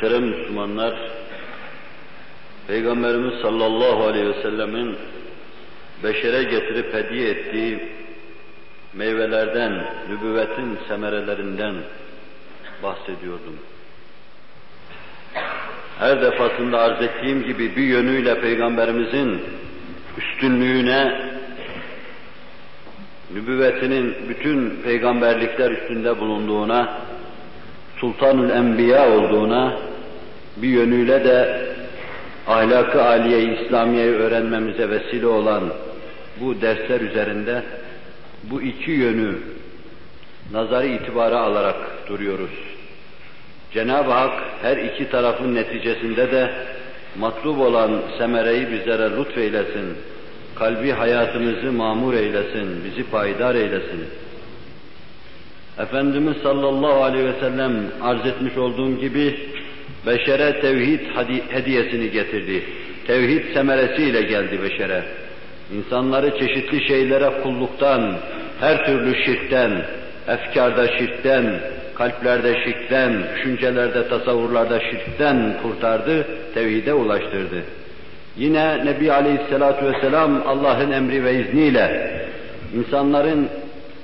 Muhterem Müslümanlar, Peygamberimiz sallallahu aleyhi ve sellemin beşere getirip hediye ettiği meyvelerden, nübüvvetin semerelerinden bahsediyordum. Her defasında arz ettiğim gibi bir yönüyle Peygamberimizin üstünlüğüne, nübüvvetinin bütün peygamberlikler üstünde bulunduğuna, Sultanül Enbiya olduğuna, bir yönüyle de ahlakı aliye İslamiye'yi öğrenmemize vesile olan bu dersler üzerinde bu iki yönü nazarı itibara alarak duruyoruz. Cenab-ı Hak her iki tarafın neticesinde de matlub olan semereyi bizlere lütfeylesin. Kalbi hayatımızı mamur eylesin, bizi payidar eylesin. Efendimiz sallallahu aleyhi ve sellem arz etmiş olduğum gibi beşere tevhid hediyesini getirdi. Tevhid semeresiyle geldi beşere. İnsanları çeşitli şeylere kulluktan, her türlü şirkten, efkarda şirkten, kalplerde şirkten, düşüncelerde, tasavvurlarda şirkten kurtardı, tevhide ulaştırdı. Yine Nebi Aleyhisselatü Vesselam Allah'ın emri ve izniyle insanların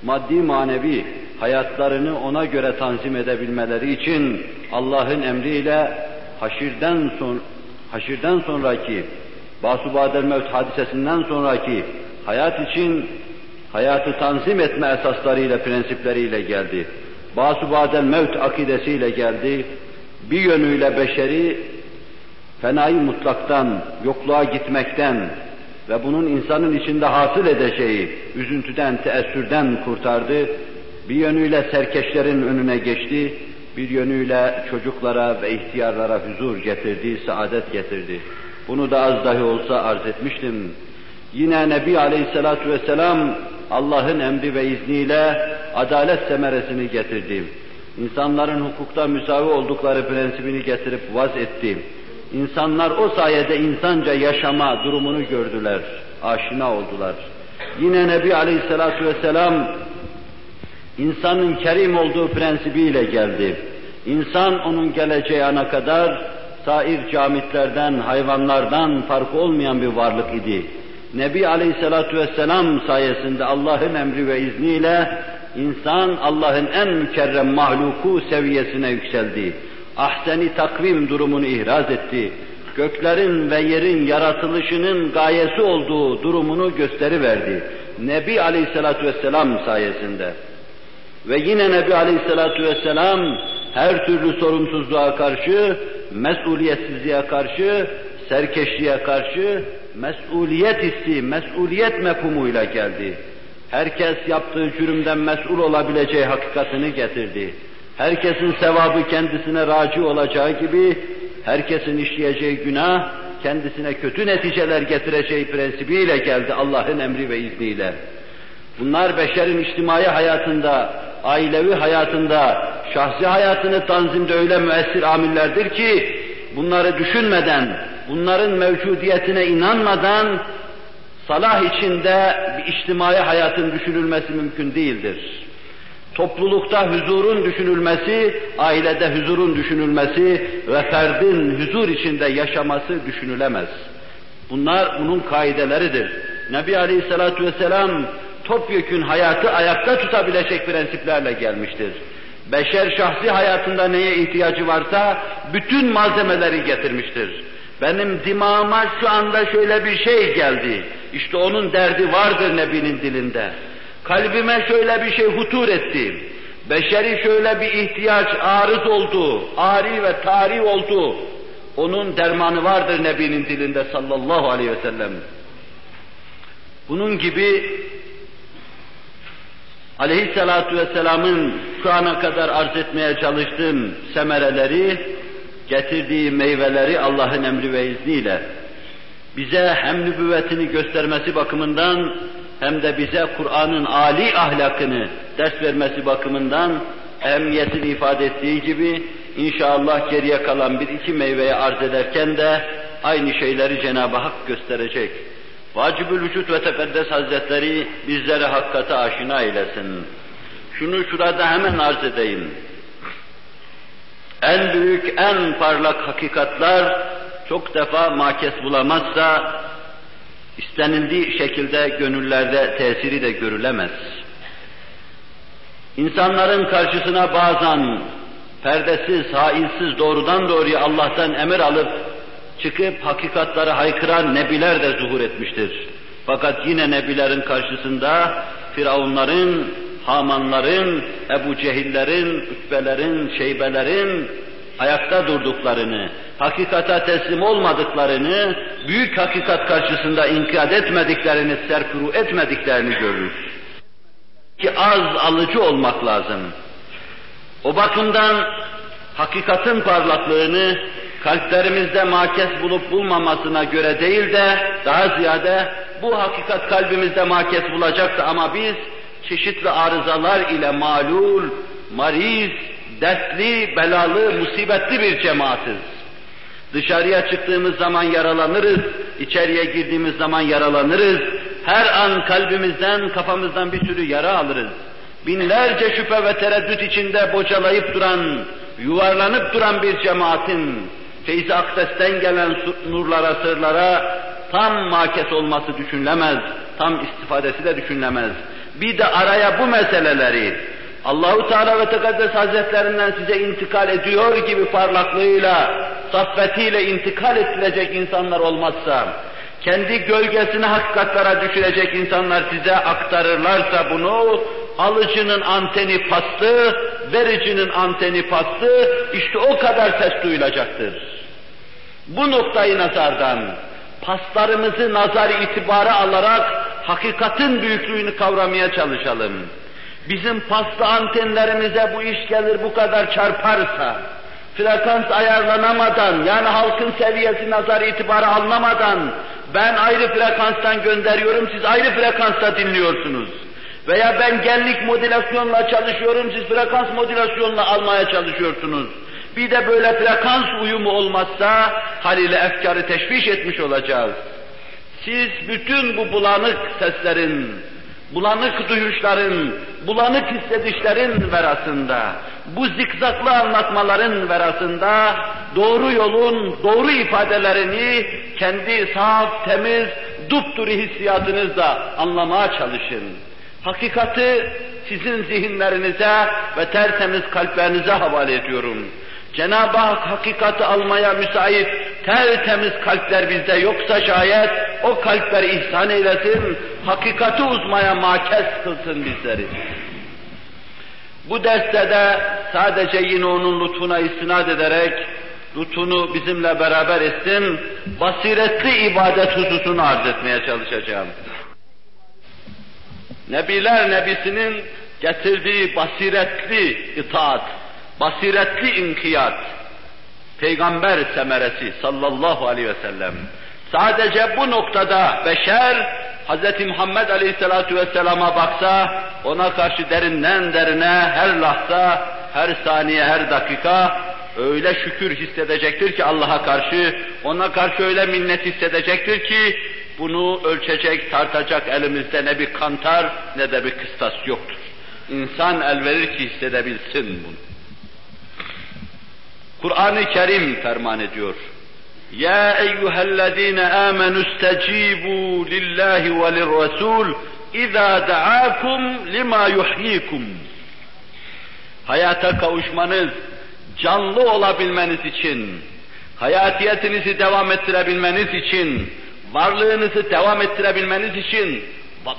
maddi manevi hayatlarını ona göre tanzim edebilmeleri için Allah'ın emriyle haşirden son haşirden sonraki Basubadel Mevt hadisesinden sonraki hayat için hayatı tanzim etme esaslarıyla, prensipleriyle geldi. Basubadel Mevt akidesiyle geldi. Bir yönüyle beşeri fenayı mutlaktan, yokluğa gitmekten ve bunun insanın içinde hasıl edeceği üzüntüden, teessürden kurtardı bir yönüyle serkeşlerin önüne geçti, bir yönüyle çocuklara ve ihtiyarlara huzur getirdi, saadet getirdi. Bunu da az dahi olsa arz etmiştim. Yine Nebi Aleyhisselatü Vesselam Allah'ın emri ve izniyle adalet semeresini getirdi. İnsanların hukukta müsavi oldukları prensibini getirip vaz etti. İnsanlar o sayede insanca yaşama durumunu gördüler, aşina oldular. Yine Nebi Aleyhisselatü Vesselam insanın kerim olduğu prensibiyle geldi. İnsan onun geleceği ana kadar sair camitlerden, hayvanlardan farkı olmayan bir varlık idi. Nebi Aleyhisselatü Vesselam sayesinde Allah'ın emri ve izniyle insan Allah'ın en mükerrem mahluku seviyesine yükseldi. Ahseni takvim durumunu ihraz etti. Göklerin ve yerin yaratılışının gayesi olduğu durumunu gösteriverdi. Nebi Aleyhisselatü Vesselam sayesinde. Ve yine Nebi Aleyhisselatü Vesselam her türlü sorumsuzluğa karşı, mesuliyetsizliğe karşı, serkeşliğe karşı mesuliyet hissi, mesuliyet mefhumuyla geldi. Herkes yaptığı cürümden mesul olabileceği hakikatini getirdi. Herkesin sevabı kendisine raci olacağı gibi, herkesin işleyeceği günah, kendisine kötü neticeler getireceği prensibiyle geldi Allah'ın emri ve izniyle. Bunlar beşerin içtimai hayatında, ailevi hayatında, şahsi hayatını tanzimde öyle müessir amillerdir ki, bunları düşünmeden, bunların mevcudiyetine inanmadan, salah içinde bir içtimai hayatın düşünülmesi mümkün değildir. Toplulukta huzurun düşünülmesi, ailede huzurun düşünülmesi ve ferdin huzur içinde yaşaması düşünülemez. Bunlar bunun kaideleridir. Nebi Aleyhisselatü Vesselam topyekün hayatı ayakta tutabilecek prensiplerle gelmiştir. Beşer şahsi hayatında neye ihtiyacı varsa bütün malzemeleri getirmiştir. Benim dimağıma şu anda şöyle bir şey geldi. İşte onun derdi vardır Nebi'nin dilinde. Kalbime şöyle bir şey hutur etti. Beşeri şöyle bir ihtiyaç arız oldu, ari ve tarih oldu. Onun dermanı vardır Nebi'nin dilinde sallallahu aleyhi ve sellem. Bunun gibi Aleyhissalatu vesselamın şu ana kadar arz etmeye çalıştığım semereleri, getirdiği meyveleri Allah'ın emri ve izniyle bize hem nübüvvetini göstermesi bakımından hem de bize Kur'an'ın âli ahlakını ders vermesi bakımından ehemmiyetini ifade ettiği gibi inşallah geriye kalan bir iki meyveyi arz ederken de aynı şeyleri Cenab-ı Hak gösterecek. Vacibül Vücut ve Tekaddes Hazretleri bizlere hakikate aşina eylesin. Şunu şurada hemen arz edeyim. En büyük, en parlak hakikatler çok defa makes bulamazsa istenildiği şekilde gönüllerde tesiri de görülemez. İnsanların karşısına bazen perdesiz, hainsiz, doğrudan doğruya Allah'tan emir alıp çıkıp hakikatları haykıran nebiler de zuhur etmiştir. Fakat yine nebilerin karşısında Firavunların, Hamanların, Ebu Cehillerin, Ütbelerin, Şeybelerin ayakta durduklarını, hakikata teslim olmadıklarını, büyük hakikat karşısında inkiyat etmediklerini, serfuru etmediklerini görürüz. Ki az alıcı olmak lazım. O bakımdan hakikatin parlaklığını kalplerimizde makes bulup bulmamasına göre değil de daha ziyade bu hakikat kalbimizde makes bulacaktı ama biz çeşitli arızalar ile malul, mariz, dertli, belalı, musibetli bir cemaatiz. Dışarıya çıktığımız zaman yaralanırız, içeriye girdiğimiz zaman yaralanırız. Her an kalbimizden, kafamızdan bir sürü yara alırız. Binlerce şüphe ve tereddüt içinde bocalayıp duran, yuvarlanıp duran bir cemaatin feyzi akdesten gelen nurlara, sırlara tam makes olması düşünülemez, tam istifadesi de düşünülemez. Bir de araya bu meseleleri Allahu Teala ve Tekaddes Hazretlerinden size intikal ediyor gibi parlaklığıyla, saffetiyle intikal ettirecek insanlar olmazsa, kendi gölgesini hakikatlara düşürecek insanlar size aktarırlarsa bunu, alıcının anteni pastı, vericinin anteni pastı, işte o kadar ses duyulacaktır. Bu noktayı nazardan, paslarımızı nazar itibara alarak hakikatin büyüklüğünü kavramaya çalışalım. Bizim paslı antenlerimize bu iş gelir bu kadar çarparsa, frekans ayarlanamadan, yani halkın seviyesi nazar itibarı alınamadan, ben ayrı frekanstan gönderiyorum, siz ayrı frekansta dinliyorsunuz. Veya ben genlik modülasyonla çalışıyorum, siz frekans modülasyonla almaya çalışıyorsunuz. Bir de böyle frekans uyumu olmazsa haliyle efkarı teşviş etmiş olacağız. Siz bütün bu bulanık seslerin, bulanık duyuşların, bulanık hissedişlerin verasında, bu zikzaklı anlatmaların verasında doğru yolun doğru ifadelerini kendi saf, temiz, dupduru hissiyatınızla anlamaya çalışın. Hakikati sizin zihinlerinize ve tertemiz kalplerinize havale ediyorum. Cenab-ı Hak hakikati almaya müsait tertemiz kalpler bizde yoksa şayet o kalpler ihsan eylesin, hakikati uzmaya makes kılsın bizleri. Bu derste de sadece yine onun lütfuna istinad ederek, lütfunu bizimle beraber etsin, basiretli ibadet hususunu arz etmeye çalışacağım. Nebiler Nebisi'nin getirdiği basiretli itaat, basiretli inkiyat, peygamber semeresi sallallahu aleyhi ve sellem. Sadece bu noktada beşer Hz. Muhammed Aleyhisselatü Vesselam'a baksa, ona karşı derinden derine her lahza, her saniye, her dakika öyle şükür hissedecektir ki Allah'a karşı, ona karşı öyle minnet hissedecektir ki bunu ölçecek, tartacak elimizde ne bir kantar ne de bir kıstas yoktur. İnsan el verir ki hissedebilsin bunu. Kur'an-ı Kerim ferman ediyor. Ya eyyühellezine amenu istecibu lillahi ve lirrasul İza da'akum lima yuhyikum. Hayata kavuşmanız, canlı olabilmeniz için, hayatiyetinizi devam ettirebilmeniz için, varlığınızı devam ettirebilmeniz için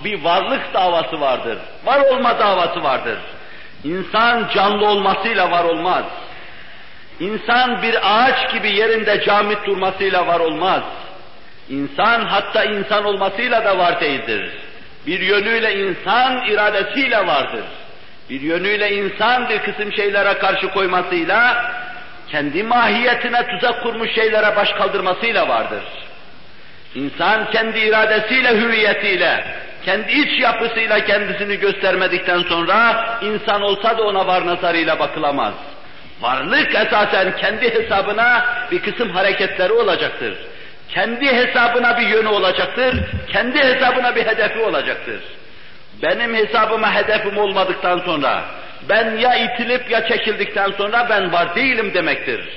bir varlık davası vardır. Var olma davası vardır. İnsan canlı olmasıyla var olmaz. İnsan bir ağaç gibi yerinde camit durmasıyla var olmaz. İnsan hatta insan olmasıyla da var değildir. Bir yönüyle insan iradesiyle vardır. Bir yönüyle insan bir kısım şeylere karşı koymasıyla, kendi mahiyetine tuzak kurmuş şeylere baş kaldırmasıyla vardır. İnsan kendi iradesiyle, hüviyetiyle, kendi iç yapısıyla kendisini göstermedikten sonra insan olsa da ona var nazarıyla bakılamaz. Varlık esasen kendi hesabına bir kısım hareketleri olacaktır. Kendi hesabına bir yönü olacaktır, kendi hesabına bir hedefi olacaktır. Benim hesabıma hedefim olmadıktan sonra, ben ya itilip ya çekildikten sonra ben var değilim demektir.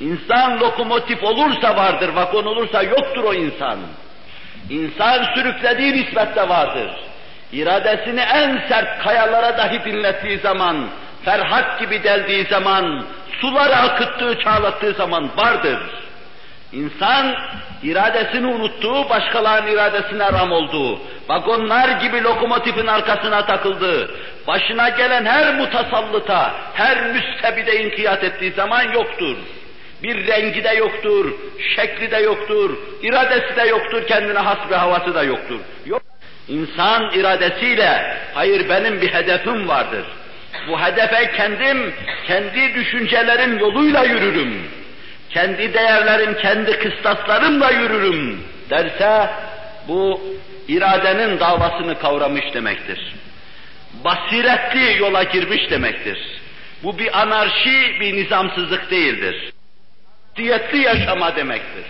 İnsan lokomotif olursa vardır, vagon olursa yoktur o insan. İnsan sürüklediği nispette vardır. İradesini en sert kayalara dahi dinlettiği zaman, Ferhat gibi deldiği zaman, suları akıttığı, çağlattığı zaman vardır. İnsan iradesini unuttuğu, başkalarının iradesine ram olduğu, vagonlar gibi lokomotifin arkasına takıldığı, başına gelen her mutasallıta, her müstebide inkiyat ettiği zaman yoktur. Bir rengi de yoktur, şekli de yoktur, iradesi de yoktur, kendine has bir havası da yoktur. Yok. İnsan iradesiyle, hayır benim bir hedefim vardır. Bu hedefe kendim, kendi düşüncelerim yoluyla yürürüm. Kendi değerlerim, kendi kıstaslarımla yürürüm derse, bu iradenin davasını kavramış demektir. Basiretli yola girmiş demektir. Bu bir anarşi, bir nizamsızlık değildir. Diyetli yaşama demektir.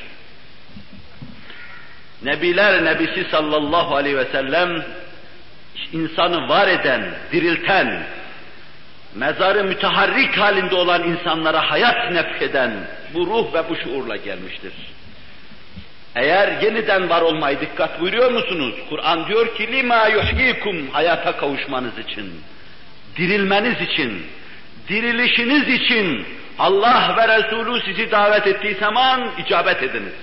Nebiler Nebisi sallallahu aleyhi ve sellem insanı var eden, dirilten, mezarı müteharrik halinde olan insanlara hayat nefheden bu ruh ve bu şuurla gelmiştir. Eğer yeniden var olmayı dikkat buyuruyor musunuz? Kur'an diyor ki lima yuhyikum hayata kavuşmanız için, dirilmeniz için, dirilişiniz için Allah ve Resulü sizi davet ettiği zaman icabet ediniz.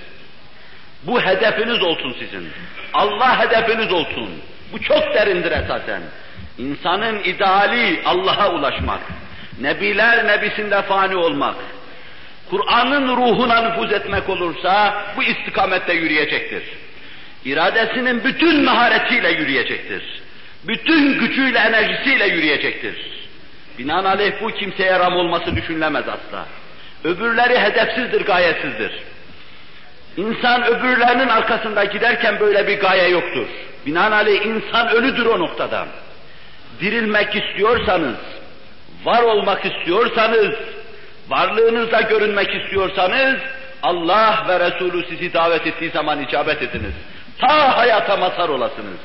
Bu hedefiniz olsun sizin. Allah hedefiniz olsun. Bu çok derindir esasen. İnsanın ideali Allah'a ulaşmak. Nebiler nebisinde fani olmak. Kur'an'ın ruhuna nüfuz etmek olursa bu istikamette yürüyecektir. İradesinin bütün maharetiyle yürüyecektir. Bütün gücüyle, enerjisiyle yürüyecektir. Binaenaleyh bu kimseye ram olması düşünülemez asla. Öbürleri hedefsizdir, gayesizdir. İnsan öbürlerinin arkasında giderken böyle bir gaye yoktur. Binaenaleyh insan ölüdür o noktada. Dirilmek istiyorsanız, var olmak istiyorsanız, varlığınızda görünmek istiyorsanız, Allah ve Resulü sizi davet ettiği zaman icabet ediniz. Ta hayata mazhar olasınız.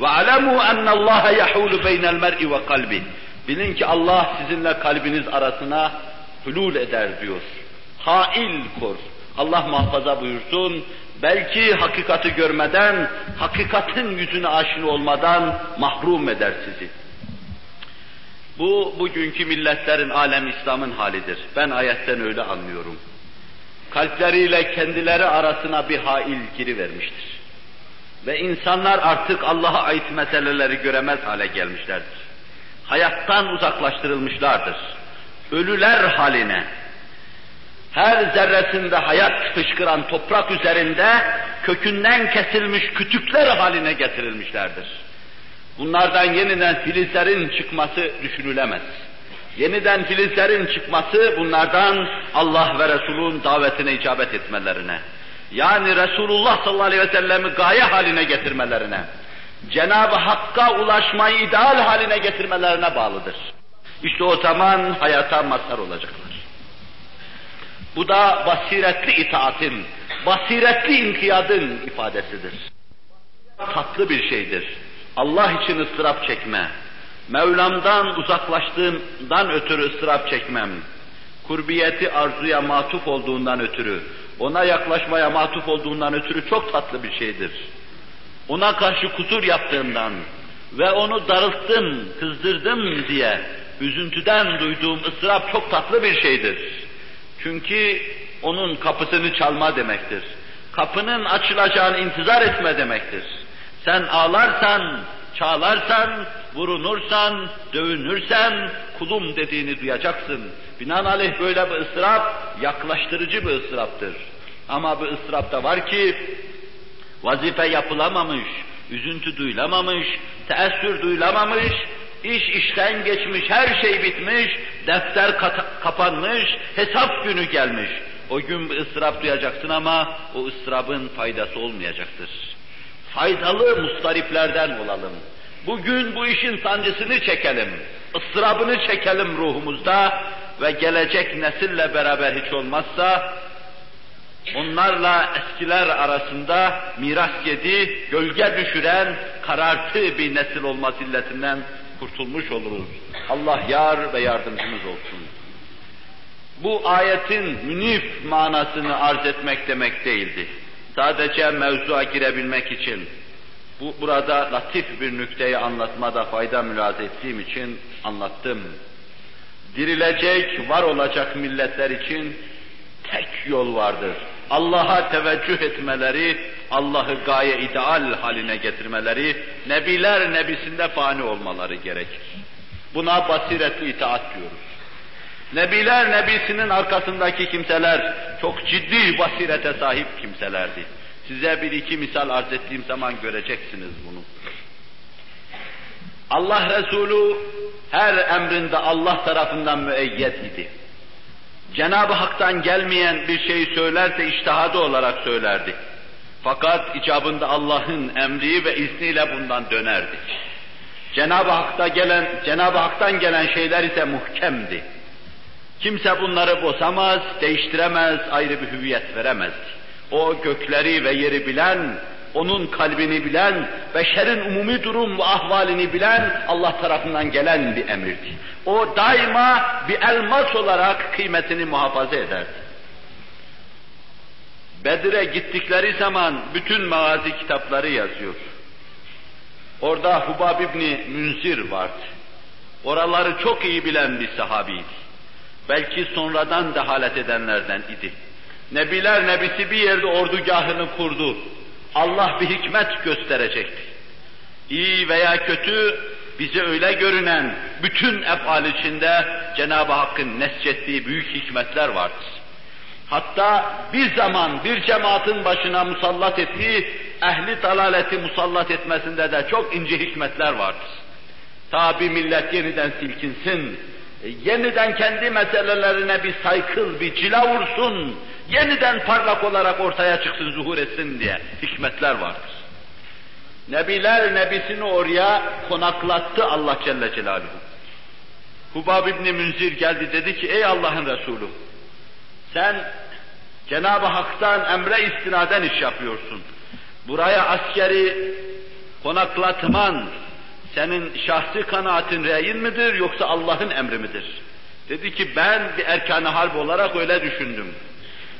Enne Allah yahulu beynel mer'i ve kalbi. Bilin ki Allah sizinle kalbiniz arasına hülul eder diyor. Hail kor. Allah muhafaza buyursun. Belki hakikati görmeden, hakikatin yüzüne aşina olmadan mahrum eder sizi. Bu bugünkü milletlerin alem İslam'ın halidir. Ben ayetten öyle anlıyorum. Kalpleriyle kendileri arasına bir hail girivermiştir. Ve insanlar artık Allah'a ait meseleleri göremez hale gelmişlerdir. Hayattan uzaklaştırılmışlardır. Ölüler haline, her zerresinde hayat fışkıran toprak üzerinde kökünden kesilmiş kütükler haline getirilmişlerdir. Bunlardan yeniden filizlerin çıkması düşünülemez. Yeniden filizlerin çıkması bunlardan Allah ve Resul'ün davetine icabet etmelerine, yani Resulullah sallallahu aleyhi ve sellemi gaye haline getirmelerine, Cenab-ı Hakk'a ulaşmayı ideal haline getirmelerine bağlıdır. İşte o zaman hayata mazhar olacaklar. Bu da basiretli itaatin, basiretli inkiyadın ifadesidir. Tatlı bir şeydir. Allah için ıstırap çekme, Mevlam'dan uzaklaştığımdan ötürü ıstırap çekmem, kurbiyeti arzuya matuf olduğundan ötürü, ona yaklaşmaya matuf olduğundan ötürü çok tatlı bir şeydir. Ona karşı kusur yaptığımdan ve onu darılttım, kızdırdım diye üzüntüden duyduğum ıstırap çok tatlı bir şeydir. Çünkü onun kapısını çalma demektir. Kapının açılacağını intizar etme demektir. Sen ağlarsan, çağlarsan, vurunursan, dövünürsen kulum dediğini duyacaksın. Binaenaleyh böyle bir ıstırap yaklaştırıcı bir ıstıraptır. Ama bir ıstırap da var ki vazife yapılamamış, üzüntü duyulamamış, teessür duyulamamış, iş işten geçmiş, her şey bitmiş, defter kapanmış, hesap günü gelmiş. O gün bir ıstırap duyacaksın ama o ıstırabın faydası olmayacaktır. Faydalı mustariplerden olalım. Bugün bu işin sancısını çekelim, ıstırabını çekelim ruhumuzda ve gelecek nesille beraber hiç olmazsa onlarla eskiler arasında miras yedi, gölge düşüren, karartı bir nesil olması illetinden kurtulmuş oluruz. Allah yar ve yardımcımız olsun. Bu ayetin münif manasını arz etmek demek değildi. Sadece mevzuya girebilmek için, bu burada latif bir nükteyi anlatmada fayda mülaz ettiğim için anlattım. Dirilecek, var olacak milletler için tek yol vardır. Allah'a teveccüh etmeleri, Allah'ı gaye ideal haline getirmeleri, nebiler nebisinde fani olmaları gerekir. Buna basiretli itaat diyoruz. Nebiler nebisinin arkasındaki kimseler çok ciddi basirete sahip kimselerdi. Size bir iki misal arz ettiğim zaman göreceksiniz bunu. Allah Resulü her emrinde Allah tarafından müeyyed idi. Cenab-ı Hak'tan gelmeyen bir şeyi söylerse iştihadı olarak söylerdi. Fakat icabında Allah'ın emri ve izniyle bundan dönerdi. Cenab-ı Hak'ta gelen, Cenab-ı Hak'tan gelen şeyler ise muhkemdi. Kimse bunları bozamaz, değiştiremez, ayrı bir hüviyet veremezdi. O gökleri ve yeri bilen, onun kalbini bilen, beşerin umumi durum ve ahvalini bilen Allah tarafından gelen bir emirdi. O daima bir elmas olarak kıymetini muhafaza ederdi. Bedir'e gittikleri zaman bütün mağazi kitapları yazıyor. Orada Hubab İbni Münzir vardı. Oraları çok iyi bilen bir sahabiydi. Belki sonradan dehalet edenlerden idi. Nebiler nebisi bir yerde ordugahını kurdu. Allah bir hikmet gösterecekti. İyi veya kötü bize öyle görünen bütün efal içinde Cenab-ı Hakk'ın nesçettiği büyük hikmetler vardır. Hatta bir zaman bir cemaatin başına musallat ettiği ehli dalaleti musallat etmesinde de çok ince hikmetler vardır. Ta bir millet yeniden silkinsin, e, yeniden kendi meselelerine bir saykıl, bir cila vursun, yeniden parlak olarak ortaya çıksın, zuhur etsin diye hikmetler vardır. Nebiler nebisini oraya konaklattı Allah Celle Celaluhu. Hubab İbni Münzir geldi dedi ki ey Allah'ın Resulü sen Cenab-ı Hak'tan emre istinaden iş yapıyorsun. Buraya askeri konaklatman senin şahsi kanaatin reyin midir yoksa Allah'ın emri midir? Dedi ki ben bir erkan-ı harp olarak öyle düşündüm.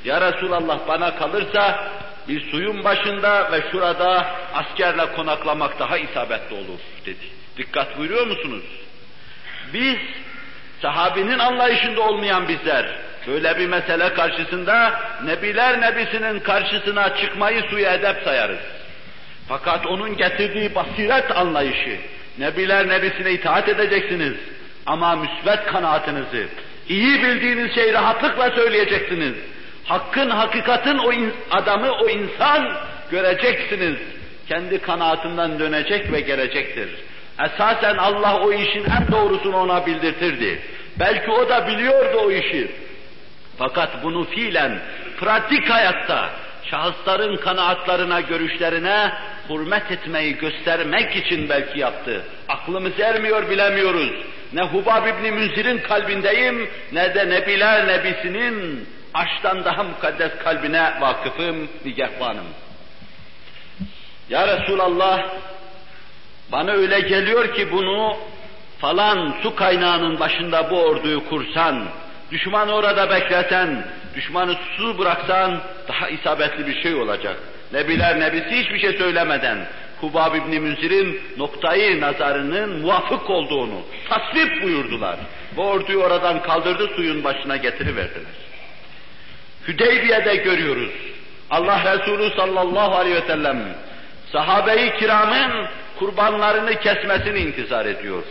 Ya Resulallah bana kalırsa bir suyun başında ve şurada askerle konaklamak daha isabetli olur dedi. Dikkat buyuruyor musunuz? Biz sahabinin anlayışında olmayan bizler böyle bir mesele karşısında Nebiler Nebisi'nin karşısına çıkmayı suya edep sayarız. Fakat onun getirdiği basiret anlayışı, Nebiler Nebisi'ne itaat edeceksiniz ama müsbet kanaatinizi, iyi bildiğiniz şeyi rahatlıkla söyleyeceksiniz. Hakkın, hakikatin o adamı, o insan göreceksiniz. Kendi kanaatinden dönecek ve gelecektir. Esasen Allah o işin en doğrusunu ona bildirtirdi. Belki o da biliyordu o işi. Fakat bunu fiilen, pratik hayatta, şahısların kanaatlarına, görüşlerine hürmet etmeyi göstermek için belki yaptı. Aklımız ermiyor bilemiyoruz. Ne Hubab İbni Münzir'in kalbindeyim, ne de Nebiler Nebisi'nin aşktan daha mukaddes kalbine vakıfım, nigahbanım. Ya Resulallah, bana öyle geliyor ki bunu falan su kaynağının başında bu orduyu kursan, düşmanı orada bekleten, düşmanı su bıraksan daha isabetli bir şey olacak. Nebiler nebisi hiçbir şey söylemeden Hubab İbni Münzir'in noktayı nazarının muvafık olduğunu tasvip buyurdular. Bu orduyu oradan kaldırdı suyun başına getiriverdiler. Hüdeybiye'de görüyoruz. Allah Resulü sallallahu aleyhi ve sellem sahabe-i kiramın kurbanlarını kesmesini intizar ediyor.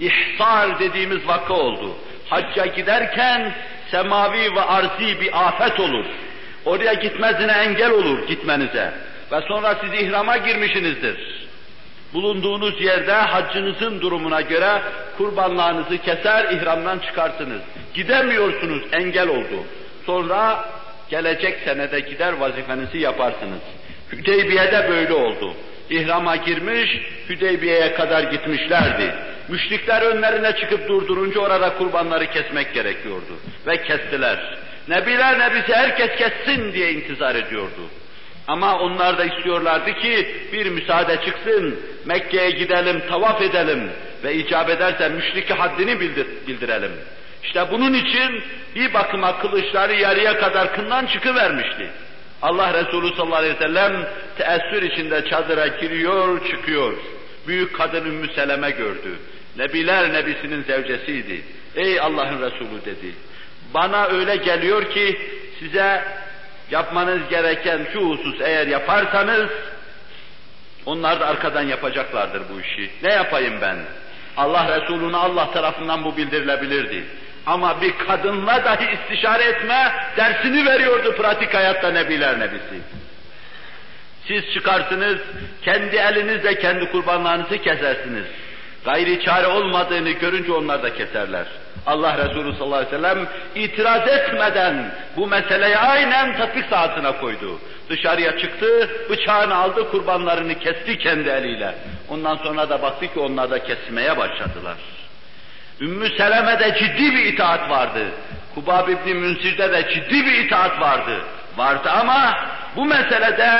İhsar dediğimiz vakı oldu. Hacca giderken semavi ve arzi bir afet olur. Oraya gitmezine engel olur gitmenize. Ve sonra siz ihrama girmişsinizdir. Bulunduğunuz yerde haccınızın durumuna göre kurbanlarınızı keser, ihramdan çıkarsınız. Gidemiyorsunuz, engel oldu. Sonra gelecek senede gider vazifenizi yaparsınız. Hüdeybiye'de böyle oldu. İhrama girmiş, Hüdeybiye'ye kadar gitmişlerdi. Müşrikler önlerine çıkıp durdurunca orada kurbanları kesmek gerekiyordu. Ve kestiler. Nebiler nebisi herkes kessin diye intizar ediyordu. Ama onlar da istiyorlardı ki bir müsaade çıksın, Mekke'ye gidelim, tavaf edelim. ve icap ederse müşriki haddini bildir, bildirelim. İşte bunun için bir bakıma kılıçları yarıya kadar kından çıkıvermişti. Allah Resulü sallallahu aleyhi ve sellem teessür içinde çadıra giriyor, çıkıyor. Büyük kadın Ümmü Seleme gördü. Nebiler Nebisinin zevcesiydi. Ey Allah'ın Resulü dedi. Bana öyle geliyor ki size yapmanız gereken şu husus eğer yaparsanız onlar da arkadan yapacaklardır bu işi. Ne yapayım ben? Allah Resulü'ne Allah tarafından bu bildirilebilirdi. Ama bir kadınla dahi istişare etme dersini veriyordu pratik hayatta Nebiler Nebisi. Siz çıkarsınız, kendi elinizle kendi kurbanlarınızı kesersiniz. Gayri çare olmadığını görünce onlar da keserler. Allah Resulü sallallahu aleyhi ve sellem itiraz etmeden bu meseleyi aynen tatbik sahasına koydu. Dışarıya çıktı, bıçağını aldı, kurbanlarını kesti kendi eliyle. Ondan sonra da baktı ki onlar da kesmeye başladılar. Ümmü Seleme'de ciddi bir itaat vardı. Kubab İbni Münsir'de de ciddi bir itaat vardı. Vardı ama bu meselede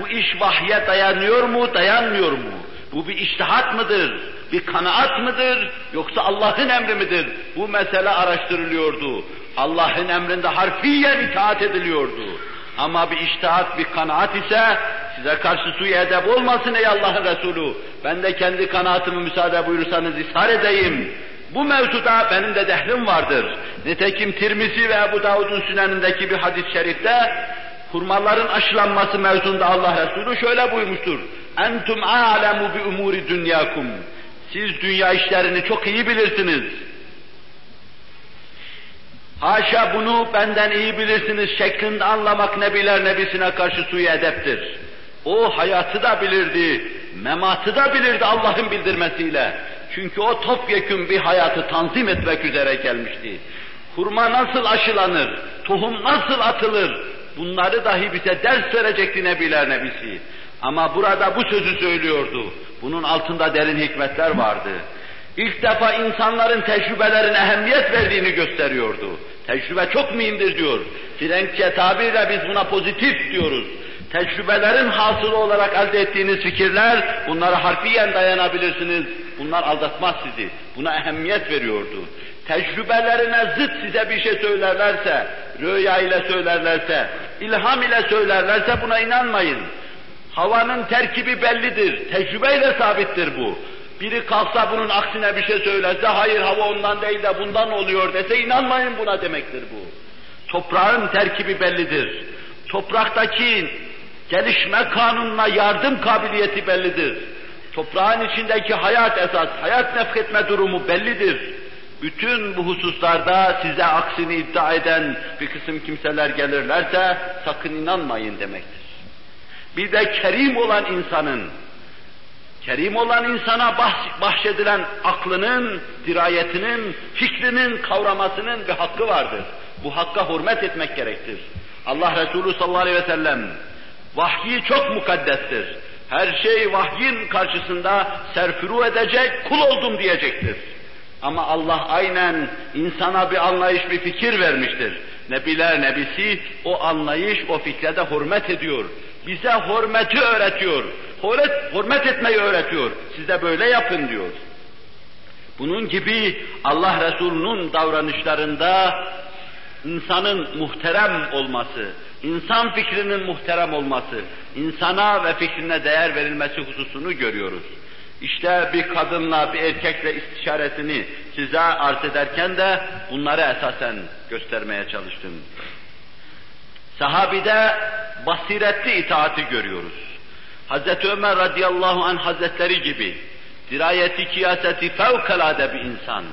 bu iş vahye dayanıyor mu, dayanmıyor mu? Bu bir iştihat mıdır? Bir kanaat mıdır? Yoksa Allah'ın emri midir? Bu mesele araştırılıyordu. Allah'ın emrinde harfiyen itaat ediliyordu. Ama bir iştihat, bir kanaat ise size karşı suyu edep olmasın ey Allah'ın Resulü. Ben de kendi kanaatımı müsaade buyurursanız ishar edeyim. Bu mevzuda benim de dehlim vardır. Nitekim Tirmizi ve Ebu Davud'un sünenindeki bir hadis-i şerifte hurmaların aşılanması mevzunda Allah Resulü şöyle buyurmuştur. Entum alemu bi umuri dünyakum. Siz dünya işlerini çok iyi bilirsiniz. Haşa bunu benden iyi bilirsiniz şeklinde anlamak nebiler nebisine karşı suyu edeptir. O hayatı da bilirdi, mematı da bilirdi Allah'ın bildirmesiyle. Çünkü o topyekün bir hayatı tanzim etmek üzere gelmişti. Hurma nasıl aşılanır, tohum nasıl atılır, bunları dahi bize ders verecekti Nebiler Nebisi. Ama burada bu sözü söylüyordu. Bunun altında derin hikmetler vardı. İlk defa insanların tecrübelerine ehemmiyet verdiğini gösteriyordu. Tecrübe çok mühimdir diyor. Frenkçe tabirle biz buna pozitif diyoruz. Tecrübelerin hasılı olarak elde ettiğiniz fikirler, bunlara harfiyen dayanabilirsiniz. Bunlar aldatmaz sizi. Buna ehemmiyet veriyordu. Tecrübelerine zıt size bir şey söylerlerse, rüya ile söylerlerse, ilham ile söylerlerse buna inanmayın. Havanın terkibi bellidir, tecrübeyle sabittir bu. Biri kalksa bunun aksine bir şey söylerse, hayır hava ondan değil de bundan oluyor dese inanmayın buna demektir bu. Toprağın terkibi bellidir. Topraktaki gelişme kanununa yardım kabiliyeti bellidir. Toprağın içindeki hayat esas, hayat nefretme durumu bellidir. Bütün bu hususlarda size aksini iddia eden bir kısım kimseler gelirlerse sakın inanmayın demektir. Bir de kerim olan insanın, kerim olan insana bahşedilen aklının, dirayetinin, fikrinin kavramasının bir hakkı vardır. Bu hakka hürmet etmek gerektir. Allah Resulü sallallahu aleyhi ve sellem vahyi çok mukaddestir. Her şey vahyin karşısında serfuru edecek, kul oldum diyecektir. Ama Allah aynen insana bir anlayış, bir fikir vermiştir. Nebiler nebisi o anlayış, o fikre de hürmet ediyor. Bize hürmeti öğretiyor. Hürmet, hürmet etmeyi öğretiyor. Siz de böyle yapın diyor. Bunun gibi Allah Resulü'nün davranışlarında insanın muhterem olması, insan fikrinin muhterem olması, insana ve fikrine değer verilmesi hususunu görüyoruz. İşte bir kadınla bir erkekle istişaresini size arz ederken de bunları esasen göstermeye çalıştım. Sahabide basiretli itaati görüyoruz. Hazreti Ömer radıyallahu anh hazretleri gibi dirayeti kıyaseti fevkalade bir insan.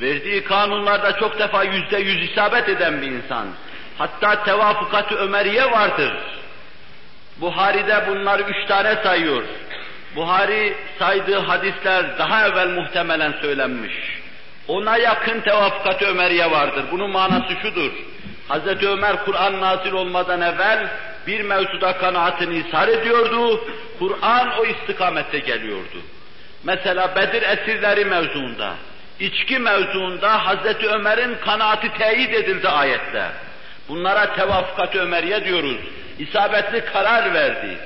Verdiği kanunlarda çok defa yüzde yüz isabet eden bir insan. Hatta tevafukat-ı Ömeriye vardır. Buhari'de bunları üç tane sayıyor. Buhari saydığı hadisler daha evvel muhtemelen söylenmiş. Ona yakın tevafukat-ı Ömeriye vardır. Bunun manası şudur. Hz. Ömer Kur'an nazil olmadan evvel bir mevzuda kanaatini ishar ediyordu. Kur'an o istikamette geliyordu. Mesela Bedir esirleri mevzuunda, içki mevzuunda Hz. Ömer'in kanaati teyit edildi ayette. Bunlara tevafukat Ömeriye diyoruz. İsabetli karar verdi.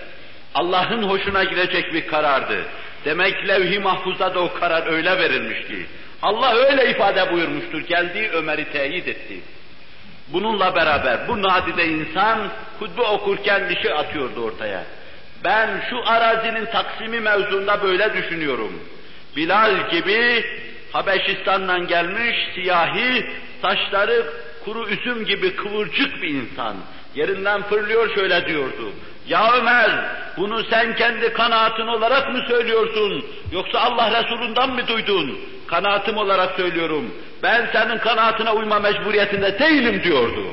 Allah'ın hoşuna gidecek bir karardı. Demek levh-i mahfuzda da o karar öyle verilmiş ki, Allah öyle ifade buyurmuştur, geldi Ömer'i teyit etti. Bununla beraber bu nadide insan hutbe okurken bir şey atıyordu ortaya. Ben şu arazinin taksimi mevzunda böyle düşünüyorum. Bilal gibi Habeşistan'dan gelmiş siyahi, saçları kuru üzüm gibi kıvırcık bir insan. Yerinden fırlıyor şöyle diyordu. Ya Ömer, bunu sen kendi kanaatin olarak mı söylüyorsun? Yoksa Allah Resulü'nden mi duydun? Kanaatim olarak söylüyorum. Ben senin kanaatine uyma mecburiyetinde değilim diyordu.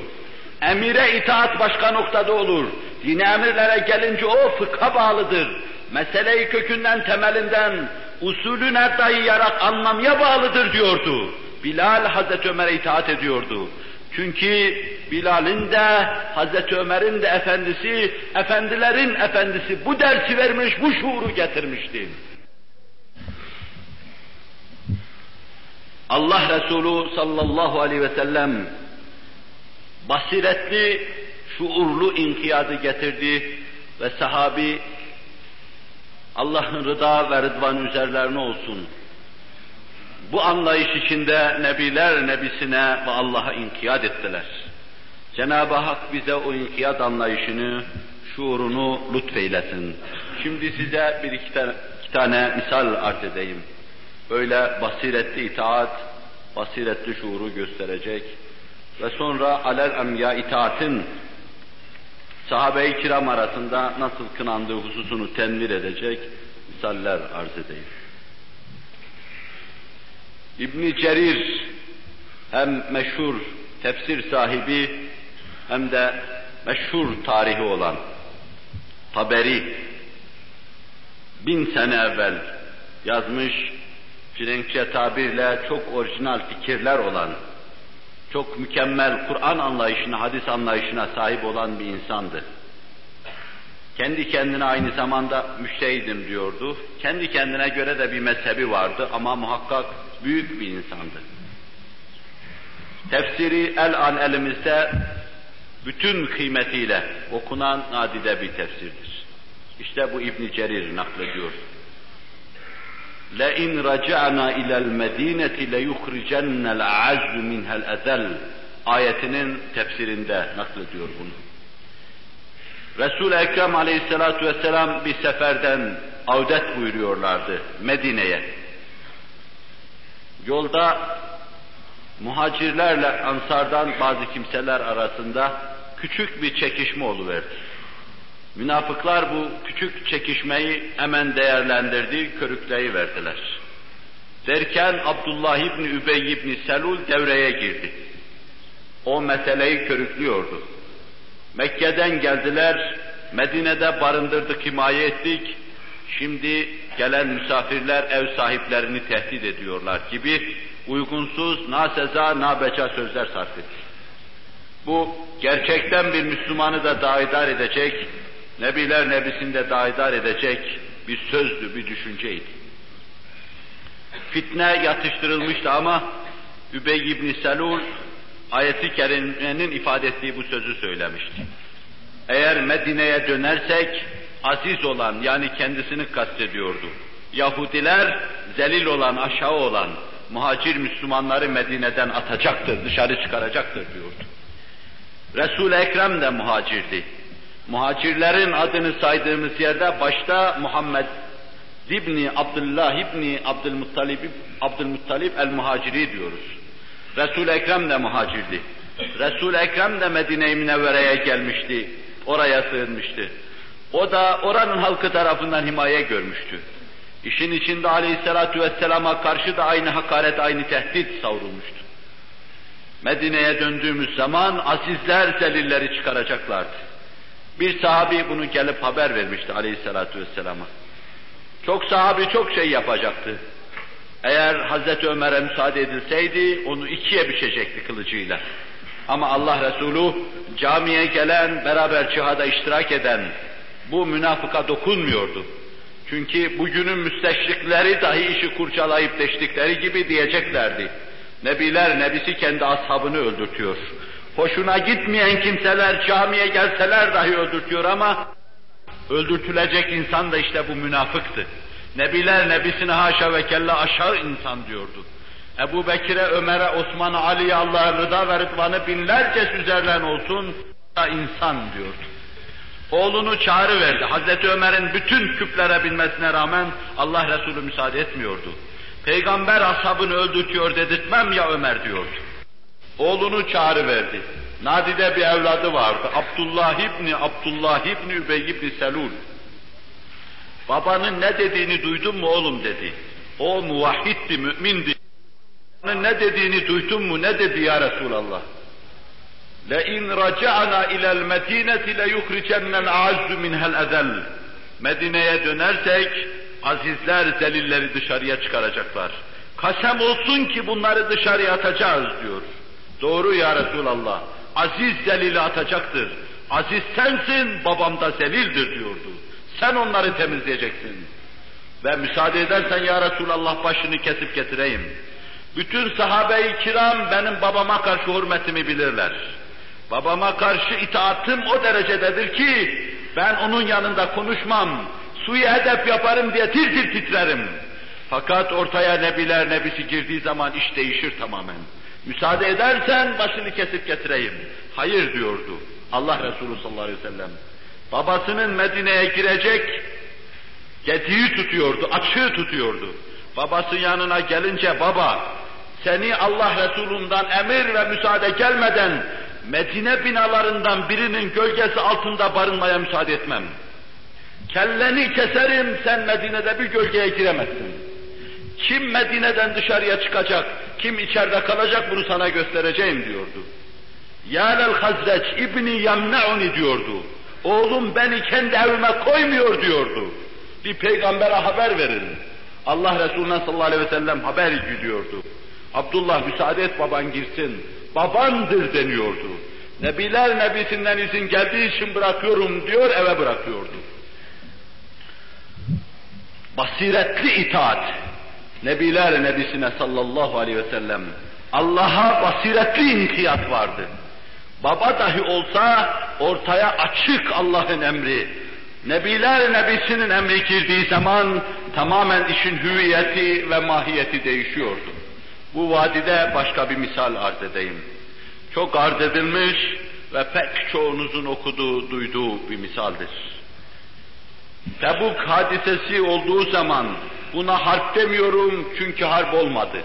Emire itaat başka noktada olur. Dini emirlere gelince o fıkha bağlıdır. Meseleyi kökünden, temelinden, usulüne dayayarak anlamaya bağlıdır diyordu. Bilal Hazreti Ömer'e itaat ediyordu. Çünkü Bilal'in de, Hazreti Ömer'in de efendisi, efendilerin efendisi bu dersi vermiş, bu şuuru getirmişti. Allah Resulü sallallahu aleyhi ve sellem basiretli, şuurlu inkiyadı getirdi ve sahabi Allah'ın rıda ve rıdvan üzerlerine olsun. Bu anlayış içinde Nebiler Nebisine ve Allah'a inkiyat ettiler. Cenab-ı Hak bize o inkiyat anlayışını, şuurunu lütfeylesin. Şimdi size bir iki tane, iki tane misal arz edeyim. Böyle basiretli itaat, basiretli şuuru gösterecek ve sonra alel emya itaatin sahabe-i kiram arasında nasıl kınandığı hususunu tenvir edecek misaller arz edeyim. İbn Cerir hem meşhur tefsir sahibi hem de meşhur tarihi olan Taberi bin sene evvel yazmış Frenkçe tabirle çok orijinal fikirler olan, çok mükemmel Kur'an anlayışına, hadis anlayışına sahip olan bir insandı. Kendi kendine aynı zamanda müştehidim diyordu. Kendi kendine göre de bir mezhebi vardı ama muhakkak büyük bir insandı. Tefsiri el an elimizde bütün kıymetiyle okunan nadide bir tefsirdir. İşte bu İbn Cerir naklediyor. لَاِنْ رَجَعْنَا اِلَى الْمَد۪ينَةِ لَيُخْرِجَنَّ الْاَعَزُّ مِنْهَا الْاَذَلِ ayetinin tefsirinde naklediyor bunu. Resul-i Ekrem aleyhissalatu vesselam bir seferden avdet buyuruyorlardı Medine'ye. Yolda muhacirlerle ansardan bazı kimseler arasında küçük bir çekişme oluverdi. Münafıklar bu küçük çekişmeyi hemen değerlendirdi, körükleyi verdiler. Derken Abdullah İbni Übey İbni Selul devreye girdi. O meseleyi körüklüyordu. Mekke'den geldiler, Medine'de barındırdık, himaye ettik. Şimdi gelen misafirler ev sahiplerini tehdit ediyorlar gibi uygunsuz, na seza, na beca sözler sarf etti. Bu gerçekten bir Müslümanı da daidar edecek, Nebiler Nebisi'nde daidar edecek bir sözdü, bir düşünceydi. Fitne yatıştırılmıştı ama Übey ibn Selul ayeti kerimenin ifade ettiği bu sözü söylemişti. Eğer Medine'ye dönersek aziz olan yani kendisini kastediyordu. Yahudiler zelil olan, aşağı olan muhacir Müslümanları Medine'den atacaktır, dışarı çıkaracaktır diyordu. Resul-i Ekrem de muhacirdi. Muhacirlerin adını saydığımız yerde başta Muhammed İbni Abdullah İbni Abdülmuttalib, Abdülmuttalib el-Muhaciri diyoruz. Resul-i Ekrem de muhacirdi. Resul-i Ekrem de Medine-i Münevvere'ye gelmişti. Oraya sığınmıştı. O da oranın halkı tarafından himaye görmüştü. İşin içinde aleyhissalatu vesselama karşı da aynı hakaret, aynı tehdit savrulmuştu. Medine'ye döndüğümüz zaman azizler zelilleri çıkaracaklardı. Bir sahabi bunu gelip haber vermişti aleyhissalatu vesselama. Çok sahabi çok şey yapacaktı. Eğer Hazreti Ömer'e müsaade edilseydi onu ikiye biçecekti kılıcıyla. Ama Allah Resulü camiye gelen, beraber cihada iştirak eden bu münafıka dokunmuyordu. Çünkü bugünün müsteşrikleri dahi işi kurcalayıp deştikleri gibi diyeceklerdi. Nebiler nebisi kendi ashabını öldürtüyor. Hoşuna gitmeyen kimseler camiye gelseler dahi öldürtüyor ama öldürtülecek insan da işte bu münafıktı. Nebiler nebisine haşa ve kella aşağı insan diyordu. Ebu Bekir'e, Ömer'e, Osman'a, Ali'ye Allah'a rıda ve rıdvanı binlerce üzerlerine olsun da insan diyordu. Oğlunu çağrı verdi. Hazreti Ömer'in bütün küplere binmesine rağmen Allah Resulü müsaade etmiyordu. Peygamber ashabını öldürtüyor dedirtmem ya Ömer diyordu. Oğlunu çağrı verdi. Nadide bir evladı vardı. Abdullah İbni, Abdullah İbni Übey İbni Selul. Babanın ne dediğini duydun mu oğlum dedi. O muvahhiddi, mümindi. Babanın ne dediğini duydun mu? Ne dedi ya Resulallah? لَاِنْ رَجَعْنَا اِلَى الْمَد۪ينَةِ لَيُخْرِجَنَّ الْاَعَزُّ مِنْهَا الْاَذَلِ Medine'ye dönersek, azizler zelilleri dışarıya çıkaracaklar. Kasem olsun ki bunları dışarıya atacağız diyor. Doğru ya Resulallah. Aziz zelili atacaktır. Aziz sensin, babam da zelildir diyordu. Sen onları temizleyeceksin. Ve müsaade edersen ya Resulallah başını kesip getireyim. Bütün sahabe-i kiram benim babama karşı hürmetimi bilirler. Babama karşı itaatim o derecededir ki ben onun yanında konuşmam, suyu hedef yaparım diye tir tir titrerim. Fakat ortaya nebiler nebisi girdiği zaman iş değişir tamamen. Müsaade edersen başını kesip getireyim. Hayır diyordu Allah Resulü sallallahu aleyhi ve sellem. Babasının Medine'ye girecek gediği tutuyordu, açığı tutuyordu. Babası yanına gelince baba seni Allah Resulü'nden emir ve müsaade gelmeden Medine binalarından birinin gölgesi altında barınmaya müsaade etmem. Kelleni keserim, sen Medine'de bir gölgeye giremezsin. Kim Medine'den dışarıya çıkacak, kim içeride kalacak bunu sana göstereceğim diyordu. Yâlel Hazreç İbni Yamne'uni diyordu. Oğlum beni kendi evime koymuyor diyordu. Bir peygambere haber verin. Allah Resulü'ne sallallahu aleyhi ve sellem haber gidiyordu. Abdullah müsaade et baban girsin. Babandır deniyordu. Nebiler nebisinden izin geldiği için bırakıyorum diyor eve bırakıyordu. Basiretli itaat. Nebiler nebisine sallallahu aleyhi ve sellem. Allah'a basiretli inkiyat vardı. Baba dahi olsa ortaya açık Allah'ın emri. Nebiler nebisinin emri girdiği zaman tamamen işin hüviyeti ve mahiyeti değişiyordu. Bu vadide başka bir misal arz edeyim. Çok arz edilmiş ve pek çoğunuzun okuduğu, duyduğu bir misaldir. Tebuk hadisesi olduğu zaman buna harp demiyorum çünkü harp olmadı.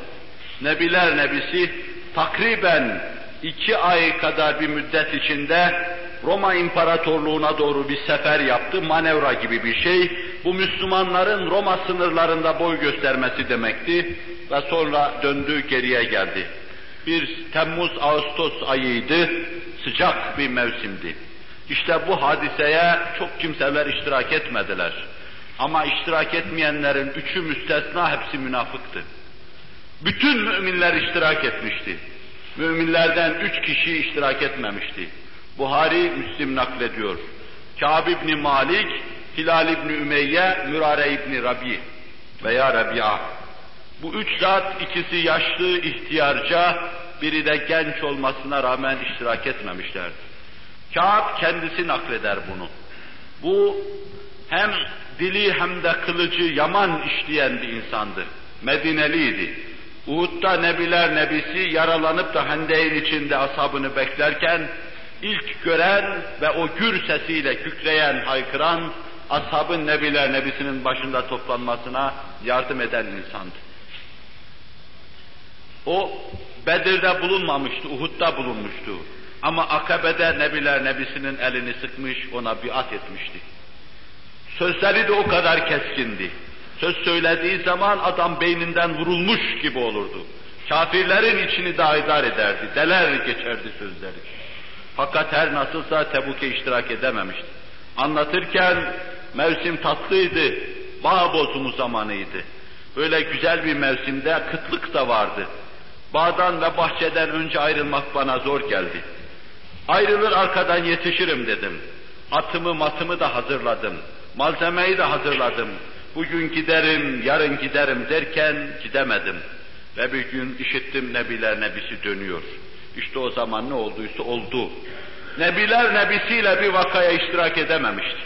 Nebiler nebisi takriben iki ay kadar bir müddet içinde Roma İmparatorluğu'na doğru bir sefer yaptı, manevra gibi bir şey. Bu Müslümanların Roma sınırlarında boy göstermesi demekti ve sonra döndü geriye geldi. Bir Temmuz-Ağustos ayıydı, sıcak bir mevsimdi. İşte bu hadiseye çok kimseler iştirak etmediler. Ama iştirak etmeyenlerin üçü müstesna hepsi münafıktı. Bütün müminler iştirak etmişti. Müminlerden üç kişi iştirak etmemişti. Buhari, Müslim naklediyor. Kâb ibn Malik, Hilal ibn Ümeyye, Mürare ibn Rabi veya Rabia. Bu üç zat ikisi yaşlı, ihtiyarca, biri de genç olmasına rağmen iştirak etmemişlerdi. Kâb kendisi nakleder bunu. Bu hem dili hem de kılıcı yaman işleyen bir insandı. Medineliydi. Uhud'da Nebiler Nebisi yaralanıp da hendeyin içinde ashabını beklerken ilk gören ve o gür sesiyle kükreyen, haykıran ashabın Nebiler Nebisi'nin başında toplanmasına yardım eden insandı. O Bedir'de bulunmamıştı, Uhud'da bulunmuştu. Ama Akabe'de Nebiler Nebisi'nin elini sıkmış, ona biat etmişti. Sözleri de o kadar keskindi. Söz söylediği zaman adam beyninden vurulmuş gibi olurdu. Kafirlerin içini daidar ederdi, deler geçerdi sözleri. Fakat her nasılsa Tebuk'e iştirak edememişti. Anlatırken mevsim tatlıydı, bağ bozumu zamanıydı. Böyle güzel bir mevsimde kıtlık da vardı. Bağdan ve bahçeden önce ayrılmak bana zor geldi. Ayrılır arkadan yetişirim dedim. Atımı matımı da hazırladım. Malzemeyi de hazırladım. Bugün giderim, yarın giderim derken gidemedim. Ve bir gün işittim Nebiler Nebisi dönüyor. İşte o zaman ne olduysa oldu. Nebiler Nebisiyle bir vakaya iştirak edememişti.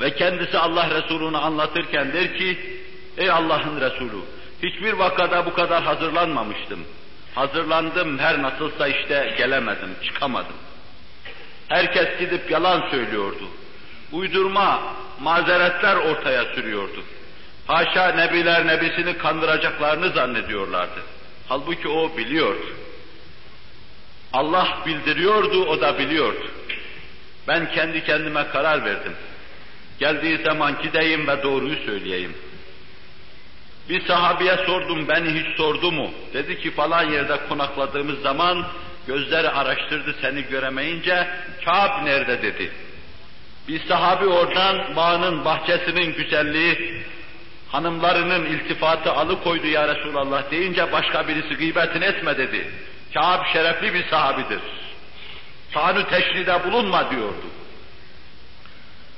Ve kendisi Allah Resulü'nü anlatırken der ki, ey Allah'ın Resulü, hiçbir vakada bu kadar hazırlanmamıştım. Hazırlandım her nasılsa işte gelemedim, çıkamadım. Herkes gidip yalan söylüyordu. Uydurma, mazeretler ortaya sürüyordu. Haşa nebiler nebisini kandıracaklarını zannediyorlardı. Halbuki o biliyordu. Allah bildiriyordu, o da biliyordu. Ben kendi kendime karar verdim. Geldiği zaman gideyim ve doğruyu söyleyeyim. Bir sahabiye sordum, beni hiç sordu mu? Dedi ki falan yerde konakladığımız zaman gözleri araştırdı seni göremeyince, Kâb nerede dedi. Bir sahabi oradan bağının, bahçesinin güzelliği, hanımlarının iltifatı alıkoydu ya Resulallah deyince başka birisi gıybetini etme dedi. Kâb şerefli bir sahabidir. Tanrı teşride bulunma diyordu.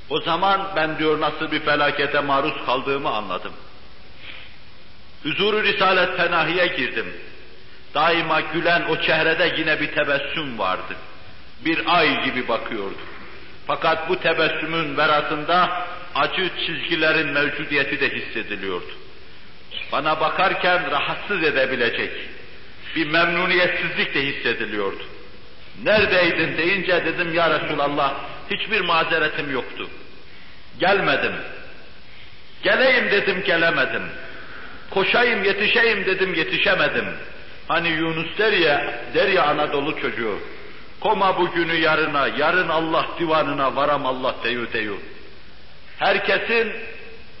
O zaman ben diyor nasıl bir felakete maruz kaldığımı anladım. Huzuru Risalet Fenahi'ye girdim. Daima gülen o çehrede yine bir tebessüm vardı. Bir ay gibi bakıyordu. Fakat bu tebessümün verasında acı çizgilerin mevcudiyeti de hissediliyordu. Bana bakarken rahatsız edebilecek bir memnuniyetsizlik de hissediliyordu. Neredeydin deyince dedim ya Resulallah hiçbir mazeretim yoktu. Gelmedim. Geleyim dedim gelemedim. Koşayım yetişeyim dedim yetişemedim. Hani Yunus der ya, der ya Anadolu çocuğu. Koma bugünü yarına, yarın Allah divanına varam Allah deyu deyu. Herkesin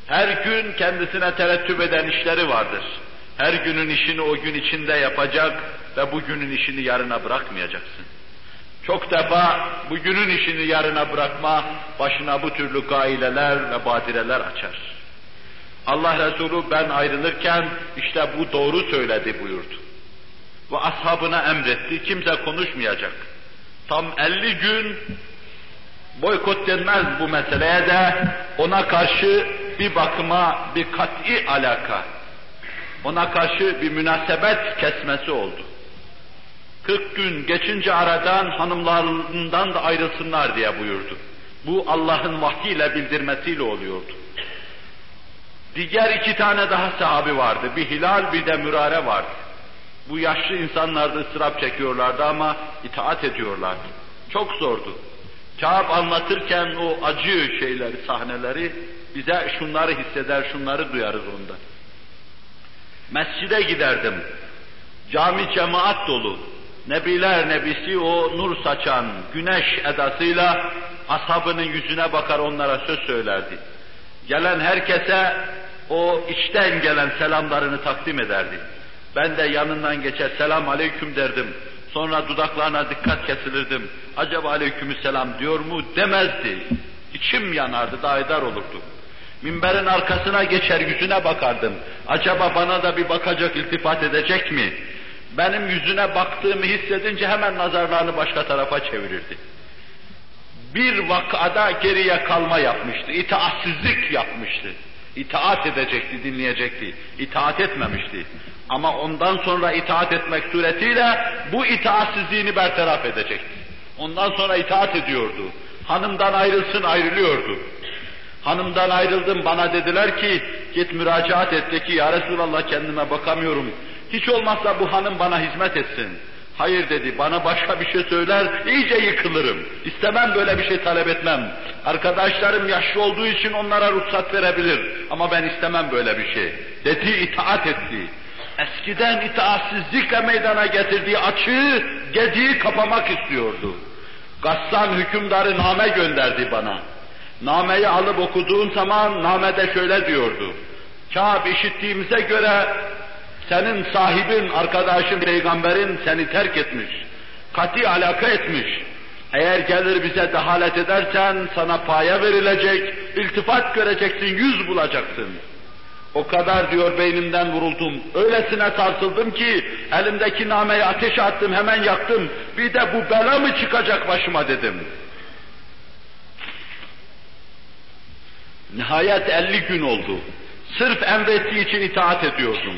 her gün kendisine terettüp eden işleri vardır. Her günün işini o gün içinde yapacak ve bugünün işini yarına bırakmayacaksın. Çok defa bugünün işini yarına bırakma başına bu türlü gaileler ve badireler açar. Allah Resulü ben ayrılırken işte bu doğru söyledi buyurdu. Ve ashabına emretti, kimse konuşmayacak. Tam 50 gün boykot denmez bu meseleye de ona karşı bir bakıma bir kat'i alaka, ona karşı bir münasebet kesmesi oldu. 40 gün geçince aradan hanımlarından da ayrılsınlar diye buyurdu. Bu Allah'ın vahyiyle bildirmesiyle oluyordu. Diğer iki tane daha sahabi vardı. Bir Hilal bir de Mürare vardı. Bu yaşlı insanlar da ıstırap çekiyorlardı ama itaat ediyorlardı. Çok zordu. Kâb anlatırken o acı şeyleri, sahneleri bize şunları hisseder, şunları duyarız onda. Mescide giderdim. Cami cemaat dolu. Nebiler nebisi o nur saçan güneş edasıyla ashabının yüzüne bakar onlara söz söylerdi. Gelen herkese o içten gelen selamlarını takdim ederdi. Ben de yanından geçer selam aleyküm derdim. Sonra dudaklarına dikkat kesilirdim. Acaba aleykümselam diyor mu demezdi. İçim yanardı, daidar olurdu. Minberin arkasına geçer yüzüne bakardım. Acaba bana da bir bakacak, iltifat edecek mi? Benim yüzüne baktığımı hissedince hemen nazarlarını başka tarafa çevirirdi. Bir vakada geriye kalma yapmıştı, itaatsizlik yapmıştı. İtaat edecekti, dinleyecekti. İtaat etmemişti. Ama ondan sonra itaat etmek suretiyle bu itaatsizliğini bertaraf edecekti. Ondan sonra itaat ediyordu. Hanımdan ayrılsın ayrılıyordu. Hanımdan ayrıldım bana dediler ki git müracaat et de ki ya Resulallah kendime bakamıyorum. Hiç olmazsa bu hanım bana hizmet etsin. Hayır dedi, bana başka bir şey söyler, iyice yıkılırım. İstemem böyle bir şey talep etmem. Arkadaşlarım yaşlı olduğu için onlara ruhsat verebilir. Ama ben istemem böyle bir şey. Dedi, itaat etti. Eskiden itaatsizlikle meydana getirdiği açığı, gediği kapamak istiyordu. Gassan hükümdarı name gönderdi bana. Nameyi alıp okuduğun zaman namede şöyle diyordu. Kâb işittiğimize göre senin sahibin, arkadaşın, peygamberin seni terk etmiş. Kati alaka etmiş. Eğer gelir bize dehalet edersen sana paya verilecek, iltifat göreceksin, yüz bulacaksın. O kadar diyor beynimden vuruldum. Öylesine sarsıldım ki elimdeki nameyi ateşe attım hemen yaktım. Bir de bu bela mı çıkacak başıma dedim. Nihayet 50 gün oldu. Sırf emrettiği için itaat ediyordum.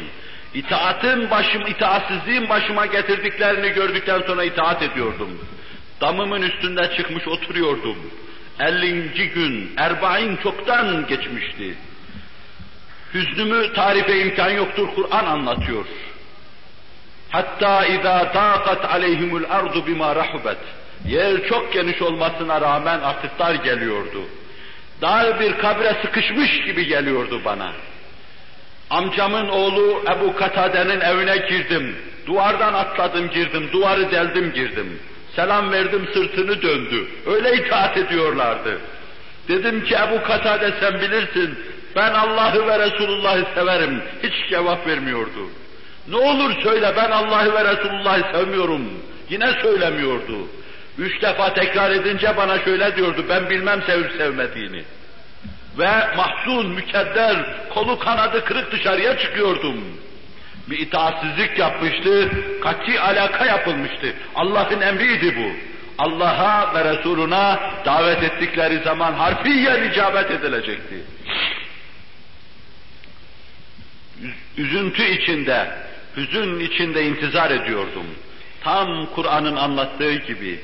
İtaatın başım, itaatsizliğin başıma getirdiklerini gördükten sonra itaat ediyordum. Damımın üstünde çıkmış oturuyordum. 50. gün, Erbain çoktan geçmişti. Hüznümü tarife imkan yoktur, Kur'an anlatıyor. Hatta izâ tâkat aleyhimul ardu bima rahubet. Yer çok geniş olmasına rağmen artık geliyordu. Dar bir kabre sıkışmış gibi geliyordu bana. Amcamın oğlu Ebu Katade'nin evine girdim. Duvardan atladım girdim, duvarı deldim girdim. Selam verdim sırtını döndü. Öyle itaat ediyorlardı. Dedim ki Ebu Katade sen bilirsin, ben Allah'ı ve Resulullah'ı severim. Hiç cevap vermiyordu. Ne olur söyle ben Allah'ı ve Resulullah'ı sevmiyorum. Yine söylemiyordu. Üç defa tekrar edince bana şöyle diyordu, ben bilmem sevip sevmediğini. Ve mahzun, mükedder, kolu kanadı kırık dışarıya çıkıyordum. Bir itaatsizlik yapmıştı, kaçı alaka yapılmıştı. Allah'ın emriydi bu. Allah'a ve Resuluna davet ettikleri zaman harfiyen icabet edilecekti. Üzüntü içinde, hüzün içinde intizar ediyordum. Tam Kur'an'ın anlattığı gibi.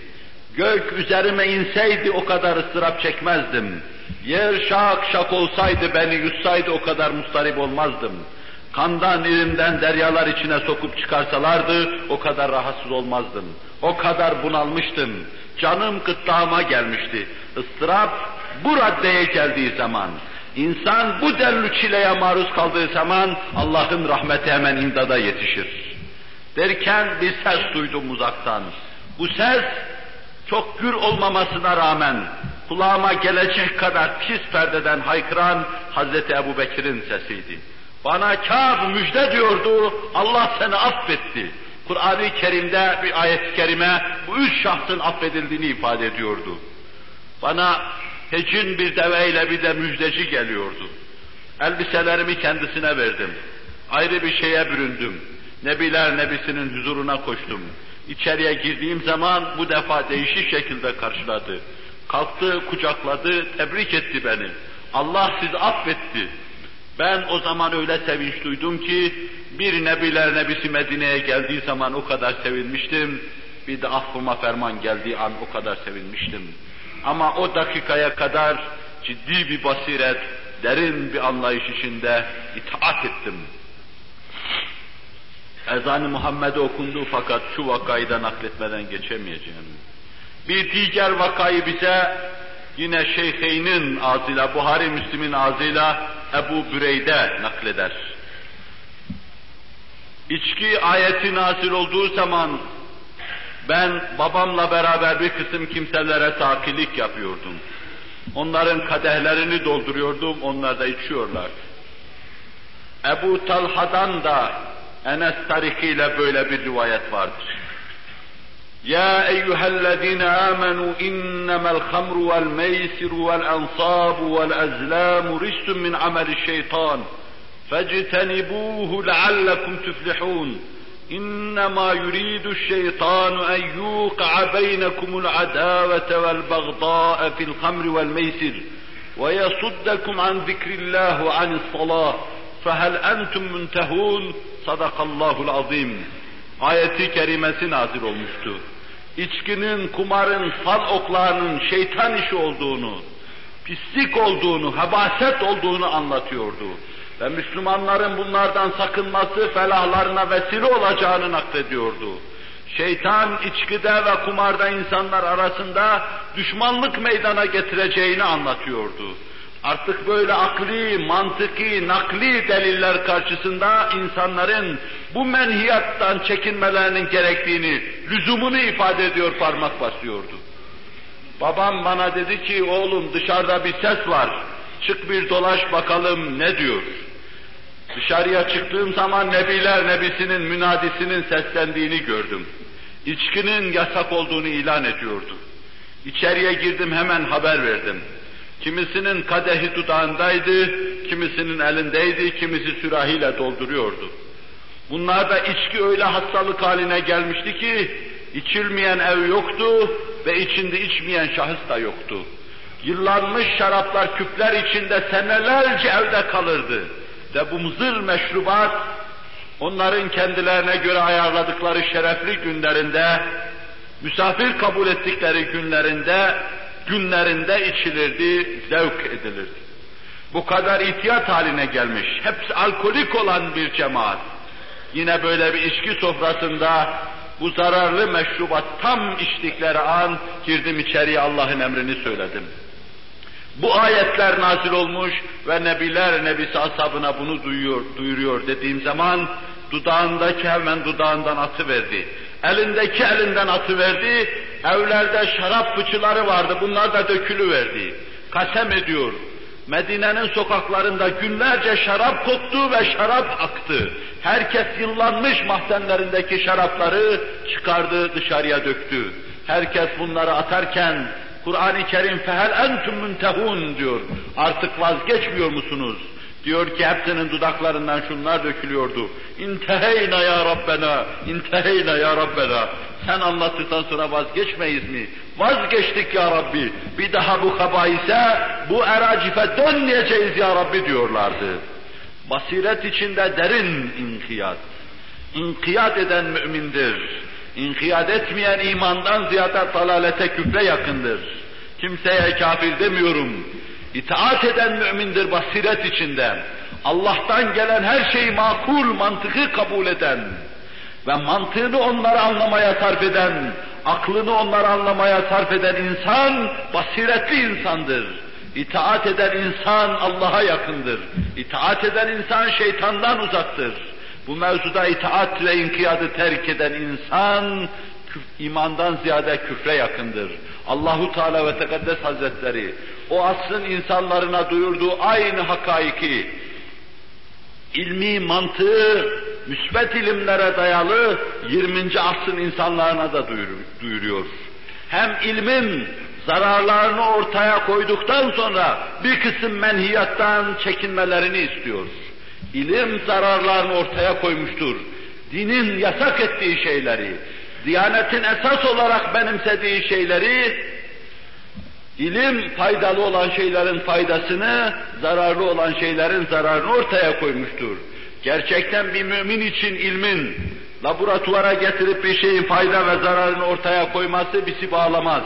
Gök üzerime inseydi o kadar ıstırap çekmezdim. Yer şak şak olsaydı beni yutsaydı o kadar mustarip olmazdım. Kandan irimden deryalar içine sokup çıkarsalardı o kadar rahatsız olmazdım. O kadar bunalmıştım. Canım gırtlağıma gelmişti. Istırap bu raddeye geldiği zaman, insan bu denli çileye maruz kaldığı zaman Allah'ın rahmeti hemen imdada yetişir. Derken bir ses duydum uzaktan. Bu ses çok gür olmamasına rağmen kulağıma gelecek kadar pis perdeden haykıran Hazreti Ebu Bekir'in sesiydi. Bana Kâb müjde diyordu, Allah seni affetti. Kur'an-ı Kerim'de bir ayet-i kerime bu üç şahsın affedildiğini ifade ediyordu. Bana hecin bir deveyle bir de müjdeci geliyordu. Elbiselerimi kendisine verdim. Ayrı bir şeye büründüm. Nebiler Nebisi'nin huzuruna koştum. İçeriye girdiğim zaman bu defa değişik şekilde karşıladı. Kalktı, kucakladı, tebrik etti beni. Allah sizi affetti. Ben o zaman öyle sevinç duydum ki, bir Nebiler Nebisi Medine'ye geldiği zaman o kadar sevinmiştim, bir de affıma ferman geldiği an o kadar sevinmiştim. Ama o dakikaya kadar ciddi bir basiret, derin bir anlayış içinde itaat ettim. Ezan-ı Muhammed'e okundu fakat şu vakayı da nakletmeden geçemeyeceğim. Bir diğer vakayı bize yine Şeyheynin ağzıyla, Buhari Müslim'in ağzıyla Ebu Büreyde nakleder. İçki ayeti nazil olduğu zaman ben babamla beraber bir kısım kimselere takilik yapıyordum. Onların kadehlerini dolduruyordum, onlar da içiyorlar. Ebu Talha'dan da Enes tarikiyle böyle bir rivayet vardır. يا أيها الذين آمنوا إنما الخمر والميسر والأنصاب والأزلام رجس من عمل الشيطان فاجتنبوه لعلكم تفلحون إنما يريد الشيطان أن يوقع بينكم العداوة والبغضاء في الخمر والميسر ويصدكم عن ذكر الله وعن الصلاة فهل أنتم منتهون صدق الله العظيم ayeti kerimesi nazil olmuştu. İçkinin, kumarın, fal oklarının şeytan işi olduğunu, pislik olduğunu, habaset olduğunu anlatıyordu. Ve Müslümanların bunlardan sakınması felahlarına vesile olacağını naklediyordu. Şeytan içkide ve kumarda insanlar arasında düşmanlık meydana getireceğini anlatıyordu. Artık böyle akli, mantıki, nakli deliller karşısında insanların bu menhiyattan çekinmelerinin gerektiğini, lüzumunu ifade ediyor, parmak basıyordu. Babam bana dedi ki, oğlum dışarıda bir ses var, çık bir dolaş bakalım ne diyor. Dışarıya çıktığım zaman Nebiler Nebisi'nin münadisinin seslendiğini gördüm. İçkinin yasak olduğunu ilan ediyordu. İçeriye girdim hemen haber verdim. Kimisinin kadehi dudağındaydı, kimisinin elindeydi, kimisi sürahiyle dolduruyordu. Bunlarda içki öyle hastalık haline gelmişti ki, içilmeyen ev yoktu ve içinde içmeyen şahıs da yoktu. Yıllanmış şaraplar küpler içinde senelerce evde kalırdı. Ve bu mızır meşrubat, onların kendilerine göre ayarladıkları şerefli günlerinde, misafir kabul ettikleri günlerinde günlerinde içilirdi, zevk edilirdi. Bu kadar ihtiyat haline gelmiş, hepsi alkolik olan bir cemaat. Yine böyle bir içki sofrasında bu zararlı meşrubat tam içtikleri an girdim içeriye Allah'ın emrini söyledim. Bu ayetler nazil olmuş ve nebiler nebisi ashabına bunu duyuyor, duyuruyor dediğim zaman dudağındaki hemen dudağından atı verdi. Elindeki elinden atı verdi. Evlerde şarap fıçıları vardı. Bunlar da dökülü verdi. Kasem ediyor. Medine'nin sokaklarında günlerce şarap koktu ve şarap aktı. Herkes yıllanmış mahzenlerindeki şarapları çıkardı dışarıya döktü. Herkes bunları atarken Kur'an-ı Kerim fehel entum müntehun diyor. Artık vazgeçmiyor musunuz? Diyor ki hepsinin dudaklarından şunlar dökülüyordu. İnteheyna ya Rabbena, inteheyna ya Rabbena. Sen anlattıktan sonra vazgeçmeyiz mi? Vazgeçtik ya Rabbi. Bir daha bu kabaise, bu eracife dönmeyeceğiz ya Rabbi diyorlardı. Basiret içinde derin inkiyat. İnkiyat eden mümindir. İnkiyat etmeyen imandan ziyade dalalete küfre yakındır. Kimseye kafir demiyorum. İtaat eden mümindir basiret içinde. Allah'tan gelen her şeyi makul, mantıkı kabul eden ve mantığını onlara anlamaya sarf eden, aklını onlara anlamaya sarf eden insan basiretli insandır. İtaat eden insan Allah'a yakındır. İtaat eden insan şeytandan uzaktır. Bu mevzuda itaat ve inkiyadı terk eden insan imandan ziyade küfre yakındır. Allahu Teala ve Tekaddes Hazretleri o asrın insanlarına duyurduğu aynı hakaiki ilmi mantığı müsbet ilimlere dayalı 20. asrın insanlarına da duyuruyor. Hem ilmin zararlarını ortaya koyduktan sonra bir kısım menhiyattan çekinmelerini istiyor. İlim zararlarını ortaya koymuştur. Dinin yasak ettiği şeyleri, Diyanetin esas olarak benimsediği şeyleri, ilim faydalı olan şeylerin faydasını, zararlı olan şeylerin zararını ortaya koymuştur. Gerçekten bir mümin için ilmin laboratuvara getirip bir şeyin fayda ve zararını ortaya koyması bizi bağlamaz.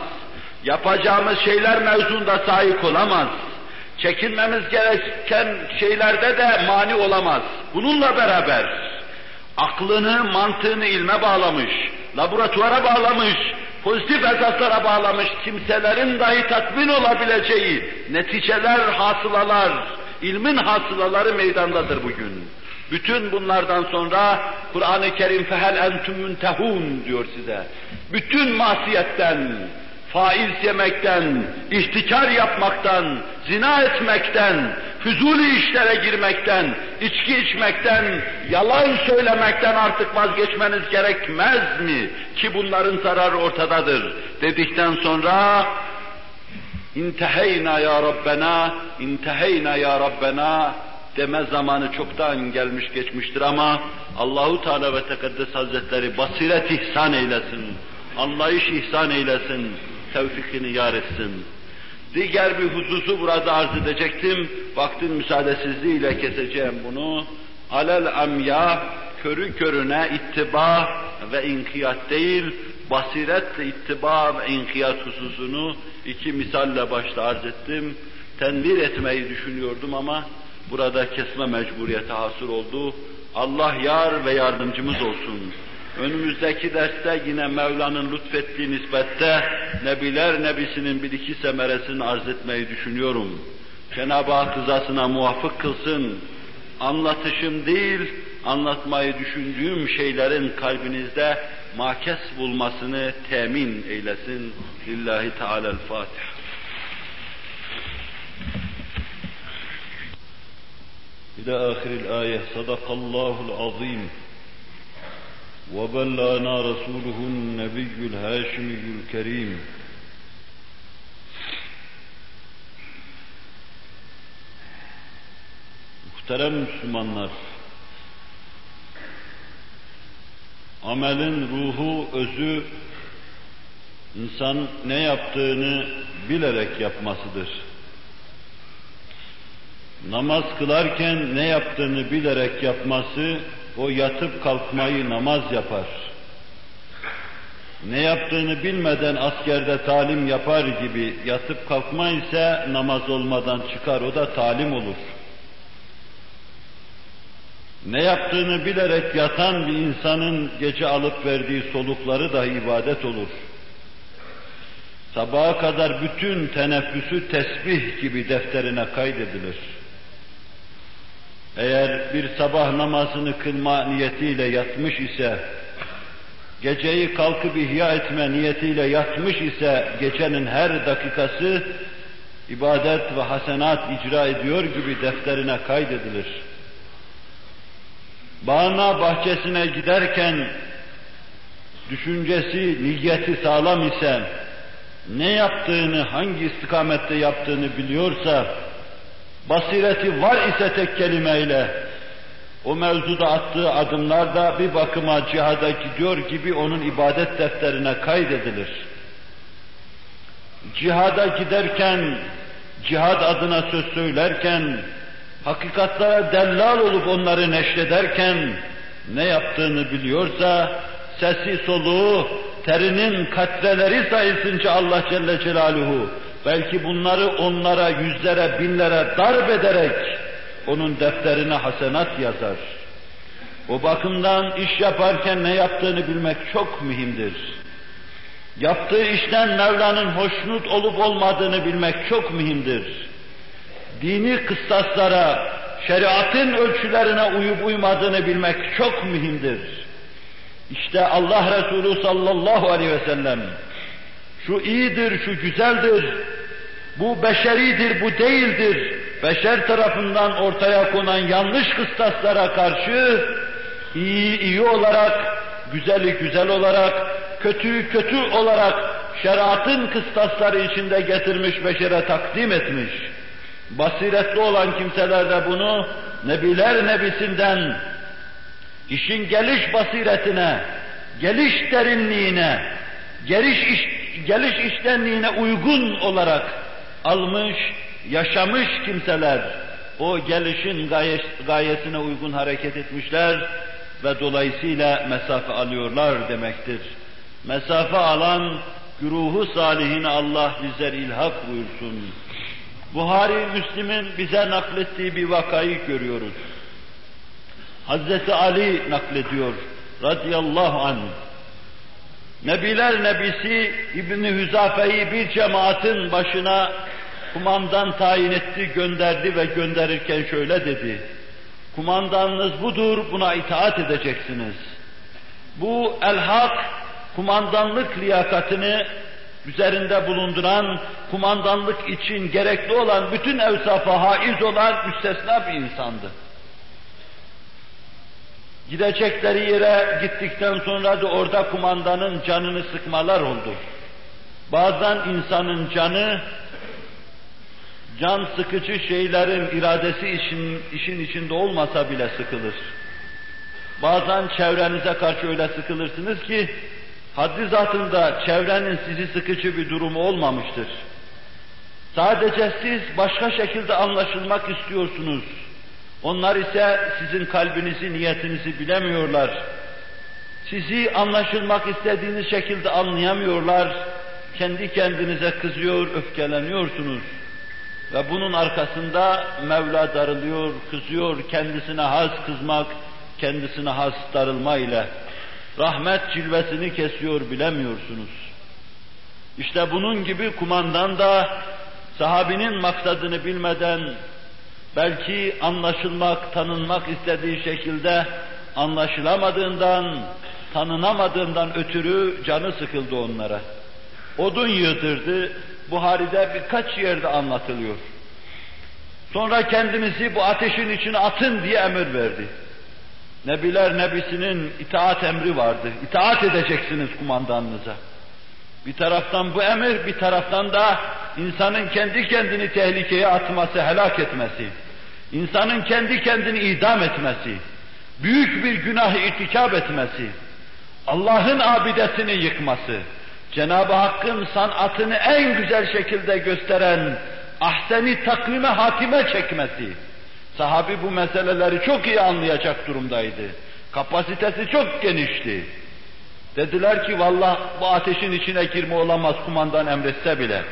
Yapacağımız şeyler mevzunda sahip olamaz. Çekinmemiz gereken şeylerde de mani olamaz. Bununla beraber aklını, mantığını ilme bağlamış, laboratuvara bağlamış, pozitif esaslara bağlamış kimselerin dahi tatmin olabileceği neticeler, hasılalar, ilmin hasılaları meydandadır bugün. Bütün bunlardan sonra Kur'an-ı Kerim fehel entum müntehun diyor size. Bütün masiyetten, faiz yemekten, ihtikar yapmaktan, zina etmekten, füzuli işlere girmekten, içki içmekten, yalan söylemekten artık vazgeçmeniz gerekmez mi? Ki bunların zararı ortadadır. Dedikten sonra İnteheyna ya Rabbena, inteheyna ya Rabbena deme zamanı çoktan gelmiş geçmiştir ama Allahu Teala ve Tekaddes Hazretleri basiret ihsan eylesin, anlayış ihsan eylesin, tevfikini yar etsin. Diğer bir hususu burada arz edecektim. Vaktin müsaadesizliğiyle keseceğim bunu. Alel amya, körü körüne ittiba ve inkiyat değil, basiretle ittiba ve inkiyat hususunu iki misalle başta arz ettim. Tenvir etmeyi düşünüyordum ama burada kesme mecburiyeti hasıl oldu. Allah yar ve yardımcımız olsun. Önümüzdeki derste yine Mevla'nın lütfettiği nispette Nebiler Nebisi'nin bir iki semeresini arz etmeyi düşünüyorum. Cenab-ı Hak rızasına muvaffık kılsın. Anlatışım değil, anlatmayı düşündüğüm şeylerin kalbinizde makes bulmasını temin eylesin. Lillahi Teala'l-Fatiha. إلى آخر الآية صدق الله العظيم وبلغنا رسوله النبي الهاشمي الكريم Muhterem Müslümanlar, amelin ruhu, özü, insan ne yaptığını bilerek yapmasıdır. Namaz kılarken ne yaptığını bilerek yapması, o yatıp kalkmayı namaz yapar. Ne yaptığını bilmeden askerde talim yapar gibi yatıp kalkma ise namaz olmadan çıkar o da talim olur. Ne yaptığını bilerek yatan bir insanın gece alıp verdiği solukları da ibadet olur. Sabaha kadar bütün teneffüsü tesbih gibi defterine kaydedilir. Eğer bir sabah namazını kılma niyetiyle yatmış ise, geceyi kalkıp ihya etme niyetiyle yatmış ise, gecenin her dakikası ibadet ve hasenat icra ediyor gibi defterine kaydedilir. Bağına bahçesine giderken düşüncesi, niyeti sağlam ise, ne yaptığını, hangi istikamette yaptığını biliyorsa, basireti var ise tek kelimeyle, o mevzuda attığı adımlar da bir bakıma cihada gidiyor gibi onun ibadet defterine kaydedilir. Cihada giderken, cihad adına söz söylerken, hakikatlara dellal olup onları neşrederken, ne yaptığını biliyorsa, sesi soluğu, terinin katreleri sayısınca Allah Celle Celaluhu, belki bunları onlara, yüzlere, binlere darp ederek, onun defterine hasenat yazar. O bakımdan iş yaparken ne yaptığını bilmek çok mühimdir. Yaptığı işten Mevla'nın hoşnut olup olmadığını bilmek çok mühimdir. Dini kıstaslara, şeriatın ölçülerine uyup uymadığını bilmek çok mühimdir. İşte Allah Resulü sallallahu aleyhi ve sellem şu iyidir, şu güzeldir, bu beşeridir, bu değildir, beşer tarafından ortaya konan yanlış kıstaslara karşı iyi iyi olarak, güzeli güzel olarak, kötüyü kötü olarak şeriatın kıstasları içinde getirmiş beşere takdim etmiş. Basiretli olan kimseler de bunu Nebiler Nebisinden işin geliş basiretine, geliş derinliğine, geliş, iş, geliş iştenliğine uygun olarak almış, yaşamış kimseler o gelişin gayes, gayesine uygun hareket etmişler ve dolayısıyla mesafe alıyorlar demektir. Mesafe alan güruhu salihine Allah bizler ilhak buyursun. Buhari Müslim'in bize naklettiği bir vakayı görüyoruz. Hazreti Ali naklediyor radıyallahu anh. Nebiler Nebisi İbni Hüzafe'yi bir cemaatin başına kumandan tayin etti, gönderdi ve gönderirken şöyle dedi. Kumandanınız budur, buna itaat edeceksiniz. Bu el-hak, kumandanlık liyakatini üzerinde bulunduran, kumandanlık için gerekli olan bütün evsafa haiz olan müstesna bir insandı. Gidecekleri yere gittikten sonra da orada kumandanın canını sıkmalar oldu. Bazen insanın canı, can sıkıcı şeylerin iradesi için, işin içinde olmasa bile sıkılır. Bazen çevrenize karşı öyle sıkılırsınız ki, haddi zatında çevrenin sizi sıkıcı bir durumu olmamıştır. Sadece siz başka şekilde anlaşılmak istiyorsunuz onlar ise sizin kalbinizi, niyetinizi bilemiyorlar. Sizi anlaşılmak istediğiniz şekilde anlayamıyorlar. Kendi kendinize kızıyor, öfkeleniyorsunuz. Ve bunun arkasında Mevla darılıyor, kızıyor, kendisine haz kızmak, kendisine haz darılma ile. Rahmet cilvesini kesiyor bilemiyorsunuz. İşte bunun gibi kumandan da sahabinin maksadını bilmeden belki anlaşılmak, tanınmak istediği şekilde anlaşılamadığından, tanınamadığından ötürü canı sıkıldı onlara. Odun yığdırdı, Buhari'de birkaç yerde anlatılıyor. Sonra kendinizi bu ateşin içine atın diye emir verdi. Nebiler Nebisi'nin itaat emri vardı. İtaat edeceksiniz kumandanınıza. Bir taraftan bu emir, bir taraftan da insanın kendi kendini tehlikeye atması, helak etmesi, insanın kendi kendini idam etmesi, büyük bir günahı irtikap etmesi, Allah'ın abidesini yıkması, Cenab-ı Hakk'ın sanatını en güzel şekilde gösteren ahseni takvime hatime çekmesi. Sahabi bu meseleleri çok iyi anlayacak durumdaydı. Kapasitesi çok genişti. Dediler ki vallah bu ateşin içine girme olamaz kumandan emretse bile.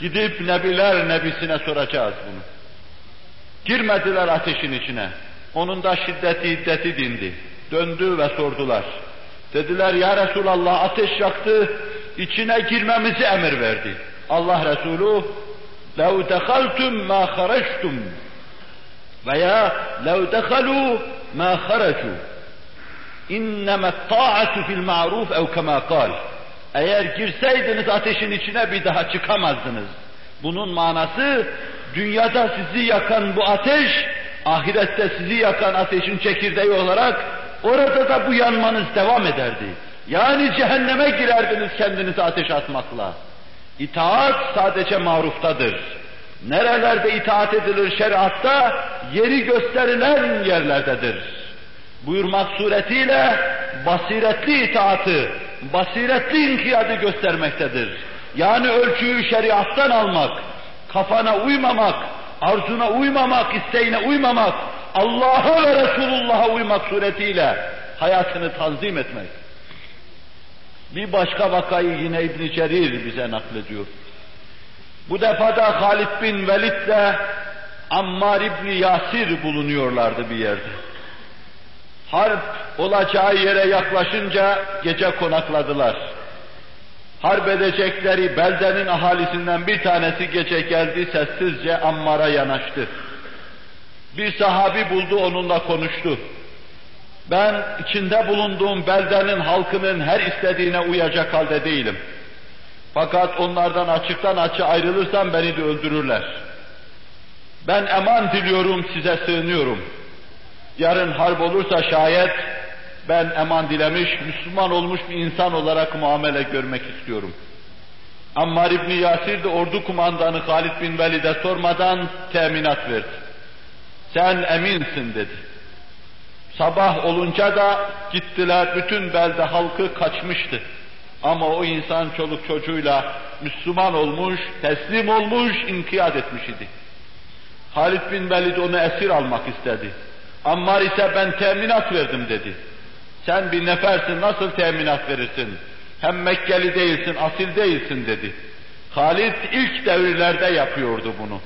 Gidip nebiler nebisine soracağız bunu. Girmediler ateşin içine. Onun da şiddeti hiddeti dindi. Döndü ve sordular. Dediler ya Resulallah ateş yaktı, içine girmemizi emir verdi. Allah Resulü لَوْ دَخَلْتُمْ مَا خَرَجْتُمْ veya لَوْ دَخَلُوا مَا خَرَجُوا اِنَّمَا الطَّاعَةُ فِي الْمَعْرُوفِ اَوْ كَمَا قَالْ Eğer girseydiniz ateşin içine bir daha çıkamazdınız. Bunun manası dünyada sizi yakan bu ateş, ahirette sizi yakan ateşin çekirdeği olarak orada da bu yanmanız devam ederdi. Yani cehenneme girerdiniz kendinizi ateş atmakla. İtaat sadece maruftadır. Nerelerde itaat edilir şeriatta? Yeri gösterilen yerlerdedir. Buyurmak suretiyle basiretli itaatı, basiretli inkiyadı göstermektedir. Yani ölçüyü şeriattan almak, kafana uymamak, arzuna uymamak, isteğine uymamak, Allah'a ve Resulullah'a uymak suretiyle hayatını tanzim etmek. Bir başka vakayı yine İbn Cerir bize naklediyor. Bu defa da Halid bin Velid ile Ammar İbni Yasir bulunuyorlardı bir yerde. Harp olacağı yere yaklaşınca gece konakladılar. Harp edecekleri beldenin ahalisinden bir tanesi gece geldi sessizce Ammar'a yanaştı. Bir sahabi buldu onunla konuştu. Ben içinde bulunduğum beldenin halkının her istediğine uyacak halde değilim. Fakat onlardan açıktan açı ayrılırsam beni de öldürürler. Ben eman diliyorum, size sığınıyorum. Yarın harp olursa şayet ben eman dilemiş, Müslüman olmuş bir insan olarak muamele görmek istiyorum. Ammar İbni Yasir de ordu kumandanı Halid bin Velid'e sormadan teminat verdi. Sen eminsin dedi. Sabah olunca da gittiler, bütün belde halkı kaçmıştı. Ama o insan çoluk çocuğuyla Müslüman olmuş, teslim olmuş, inkiyat etmiş idi. Halid bin Velid onu esir almak istedi. Ammar ise ben teminat verdim dedi. Sen bir nefersin nasıl teminat verirsin? Hem Mekkeli değilsin, asil değilsin dedi. Halid ilk devirlerde yapıyordu bunu.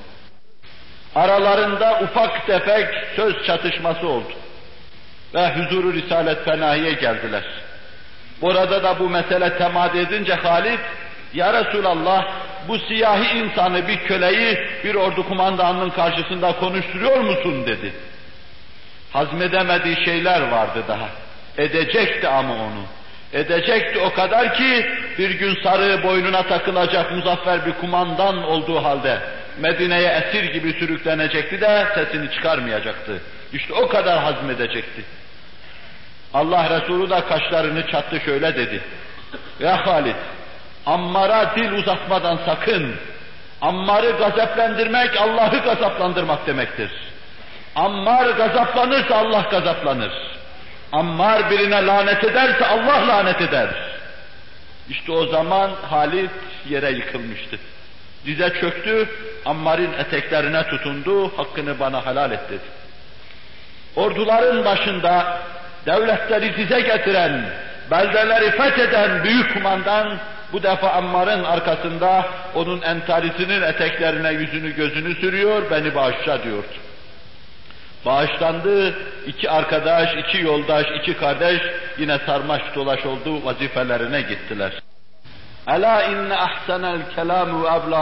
Aralarında ufak tefek söz çatışması oldu. Ve huzuru Risalet Fenahi'ye geldiler. Burada da bu mesele temad edince Halid, Ya Resulallah bu siyahi insanı bir köleyi bir ordu kumandanının karşısında konuşturuyor musun dedi. Hazmedemediği şeyler vardı daha. Edecekti ama onu. Edecekti o kadar ki bir gün sarığı boynuna takılacak muzaffer bir kumandan olduğu halde Medine'ye esir gibi sürüklenecekti de sesini çıkarmayacaktı. İşte o kadar hazmedecekti. Allah Resulü de kaşlarını çattı şöyle dedi. Ya Halid, Ammar'a dil uzatmadan sakın. Ammar'ı gazaplandırmak Allah'ı gazaplandırmak demektir. Ammar gazaplanırsa Allah gazaplanır. Ammar birine lanet ederse Allah lanet eder. İşte o zaman Halid yere yıkılmıştı. Dize çöktü, Ammar'ın eteklerine tutundu, hakkını bana helal et dedi. Orduların başında devletleri dize getiren, beldeleri fetheden büyük kumandan bu defa Ammar'ın arkasında onun entarisinin eteklerine yüzünü gözünü sürüyor, beni bağışla diyordu. Bağışlandı, iki arkadaş, iki yoldaş, iki kardeş yine sarmaş dolaş olduğu vazifelerine gittiler. Ela inne ahsenel kelamu evla